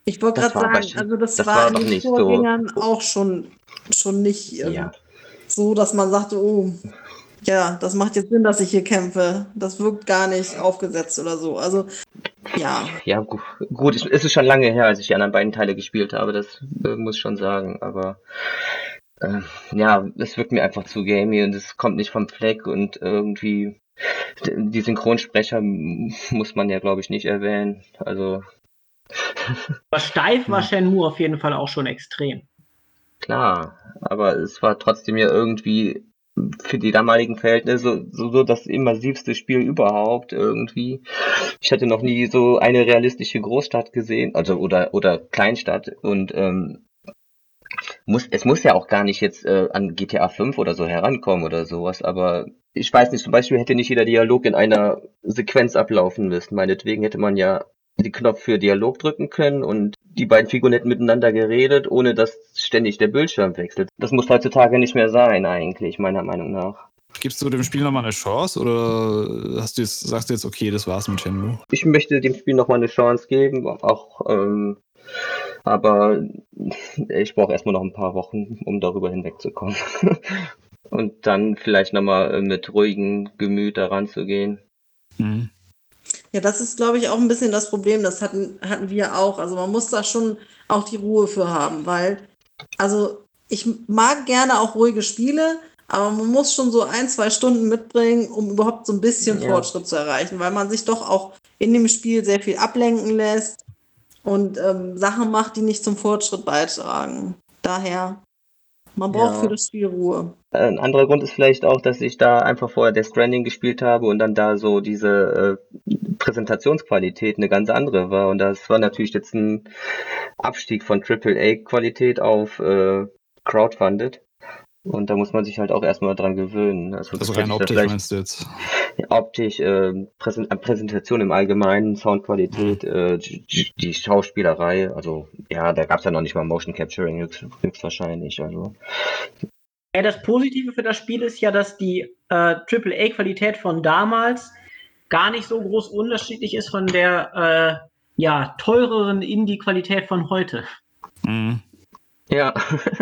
ich wollte gerade sagen, also das, das war, war in den nicht so. Vorgängern auch schon, schon nicht ähm, ja. so, dass man sagte, oh, ja, das macht jetzt Sinn, dass ich hier kämpfe. Das wirkt gar nicht aufgesetzt oder so. Also, ja. Ja, gu gut, es es ist schon lange her, als ich die anderen beiden Teile gespielt habe, das äh, muss ich schon sagen, aber äh, ja, es wirkt mir einfach zu gamey und es kommt nicht vom Fleck und irgendwie die Synchronsprecher muss man ja, glaube ich, nicht erwähnen. Also Aber steif war Hm. Shenmue auf jeden Fall auch schon extrem. Klar, aber es war trotzdem ja irgendwie für die damaligen Verhältnisse so, so das immersivste Spiel überhaupt irgendwie. Ich hatte noch nie so eine realistische Großstadt gesehen, also oder oder Kleinstadt und ähm, muss es muss ja auch gar nicht jetzt äh, an GTA 5 oder so herankommen oder sowas, aber ich weiß nicht, zum Beispiel hätte nicht jeder Dialog in einer Sequenz ablaufen müssen. Meinetwegen hätte man ja den Knopf für Dialog drücken können und die beiden Figuren hätten miteinander geredet, ohne dass ständig der Bildschirm wechselt. Das muss heutzutage nicht mehr sein, eigentlich, meiner Meinung nach. Gibst du dem Spiel nochmal eine Chance oder hast du jetzt, sagst du jetzt, okay, das war's mit Shenmue? Ich möchte dem Spiel nochmal eine Chance geben, auch, ähm, aber ich brauche erstmal noch ein paar Wochen, um darüber hinwegzukommen. und dann vielleicht nochmal mit ruhigem Gemüt daran zu gehen. Mhm. Ja, das ist, glaube ich, auch ein bisschen das Problem. Das hatten, hatten wir auch. Also man muss da schon auch die Ruhe für haben, weil, also ich mag gerne auch ruhige Spiele, aber man muss schon so ein, zwei Stunden mitbringen, um überhaupt so ein bisschen Ja. Fortschritt zu erreichen, weil man sich doch auch in dem Spiel sehr viel ablenken lässt und ähm, Sachen macht, die nicht zum Fortschritt beitragen. Daher, man braucht Ja. für das Spiel Ruhe. Ein anderer Grund ist vielleicht auch, dass ich da einfach vorher Death Stranding gespielt habe und dann da so diese äh, Präsentationsqualität eine ganz andere war. Und das war natürlich jetzt ein Abstieg von AAA-Qualität auf äh, Crowdfunded. Und da muss man sich halt auch erstmal dran gewöhnen. Also, Also das rein ist optisch meinst du jetzt? optisch, äh, Präsen äh, Präsentation im Allgemeinen, Soundqualität, äh, die, die Schauspielerei. Also ja, da gab es ja noch nicht mal Motion Capturing höchst, höchstwahrscheinlich. Also Ja, das Positive für das Spiel ist ja, dass die äh, AAA-Qualität von damals gar nicht so groß unterschiedlich ist von der äh, ja, teureren Indie-Qualität von heute. Mhm. Ja,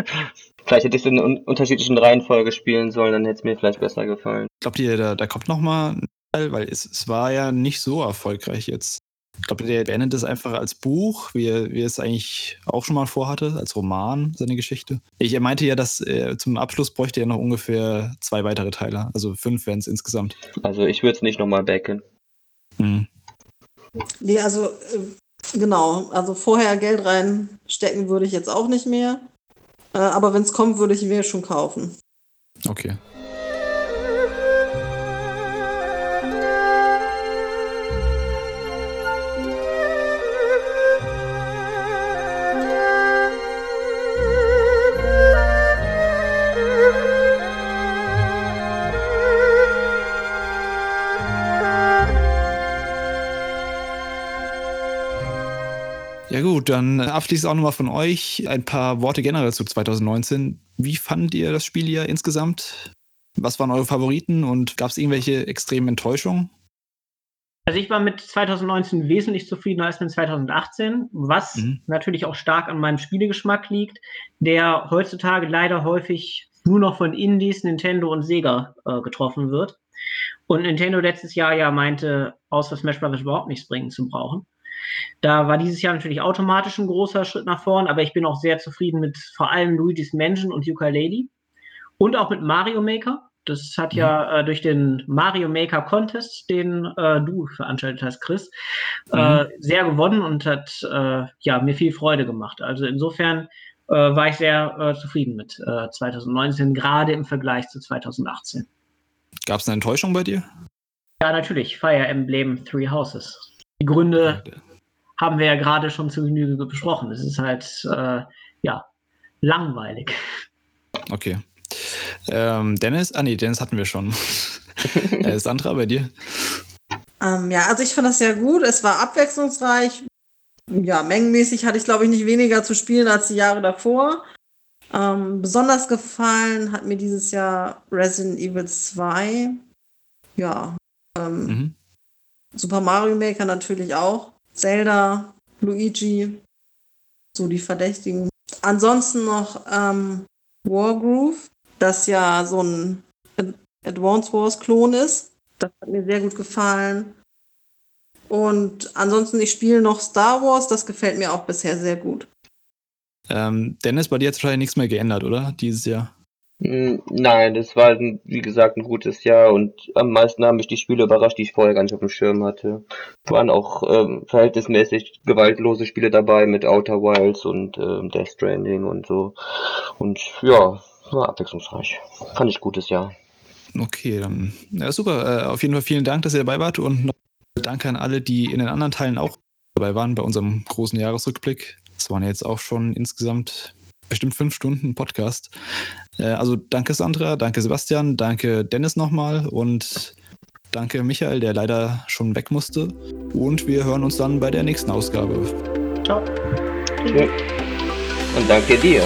vielleicht hätte ich es in un unterschiedlichen Reihenfolge spielen sollen, dann hätte es mir vielleicht besser gefallen. Glaubt ihr, da, da kommt nochmal ein Teil, weil es, es war ja nicht so erfolgreich jetzt. Glaubt ihr, der beendet es einfach als Buch, wie er, wie er es eigentlich auch schon mal vorhatte, als Roman, seine Geschichte? Ich er meinte ja, dass er zum Abschluss bräuchte er noch ungefähr zwei weitere Teile. Also fünf wären es insgesamt. Also ich würde es nicht nochmal backen. Mhm. Nee, also äh, genau, also vorher Geld reinstecken würde ich jetzt auch nicht mehr. Äh, aber wenn es kommt, würde ich mir schon kaufen. Okay. Ja gut, dann äh, abschließend auch nochmal von euch ein paar Worte generell zu 2019. Wie fandet ihr das Spiel hier insgesamt? Was waren eure Favoriten und gab es irgendwelche extremen Enttäuschungen? Also ich war mit 2019 wesentlich zufriedener als mit 2018, was Mhm. natürlich auch stark an meinem Spielegeschmack liegt, der heutzutage leider häufig nur noch von Indies, Nintendo und Sega äh, getroffen wird. Und Nintendo letztes Jahr ja meinte, außer Smash Bros. überhaupt nichts bringen zu brauchen. Da war dieses Jahr natürlich automatisch ein großer Schritt nach vorn, aber ich bin auch sehr zufrieden mit vor allem Luigi's Mansion und Yooka-Laylee und auch mit Mario Maker. Das hat ja äh, durch den Mario Maker Contest, den äh, du veranstaltet hast, Chris, äh, sehr gewonnen und hat äh, ja mir viel Freude gemacht. Also insofern äh, war ich sehr äh, zufrieden mit äh, 2019, gerade im Vergleich zu 2018. Gab es eine Enttäuschung bei dir? Ja, natürlich, Fire Emblem Three Houses. Die Gründe haben wir ja gerade schon zu Genüge besprochen. Es ist halt, äh, ja, langweilig. Okay. Ähm, Dennis? Ah nee, Dennis hatten wir schon. äh, Sandra, bei dir? Ähm, ja, also ich fand das sehr gut. Es war abwechslungsreich. Ja, mengenmäßig hatte ich, glaube ich, nicht weniger zu spielen als die Jahre davor. Ähm, besonders gefallen hat mir dieses Jahr Resident Evil 2. Ja, ähm, Mhm. Super Mario Maker natürlich auch. Zelda, Luigi, so die Verdächtigen. Ansonsten noch ähm, Wargroove, das ja so ein Ad- Advance Wars Klon ist. Das hat mir sehr gut gefallen. Und ansonsten, ich spiele noch Star Wars, das gefällt mir auch bisher sehr gut. Ähm, Dennis, bei dir hat wahrscheinlich nichts mehr geändert, oder? Dieses Jahr? Nein, das war, wie gesagt, ein gutes Jahr und am meisten haben mich die Spiele überrascht, die ich vorher gar nicht auf dem Schirm hatte. Waren auch ähm, verhältnismäßig gewaltlose Spiele dabei mit Outer Wilds und ähm, Death Stranding und so. Und ja, war abwechslungsreich. Fand ich gutes Jahr. Okay, dann ja, super. Äh, auf jeden Fall vielen Dank, dass ihr dabei wart und noch danke an alle, die in den anderen Teilen auch dabei waren bei unserem großen Jahresrückblick. Das waren jetzt auch schon insgesamt bestimmt fünf Stunden Podcast. Äh, also danke Sandra, danke Sebastian, danke Dennis nochmal und Danke Michael, der leider schon weg musste. Und wir hören uns dann bei der nächsten Ausgabe. Ciao. Und danke dir.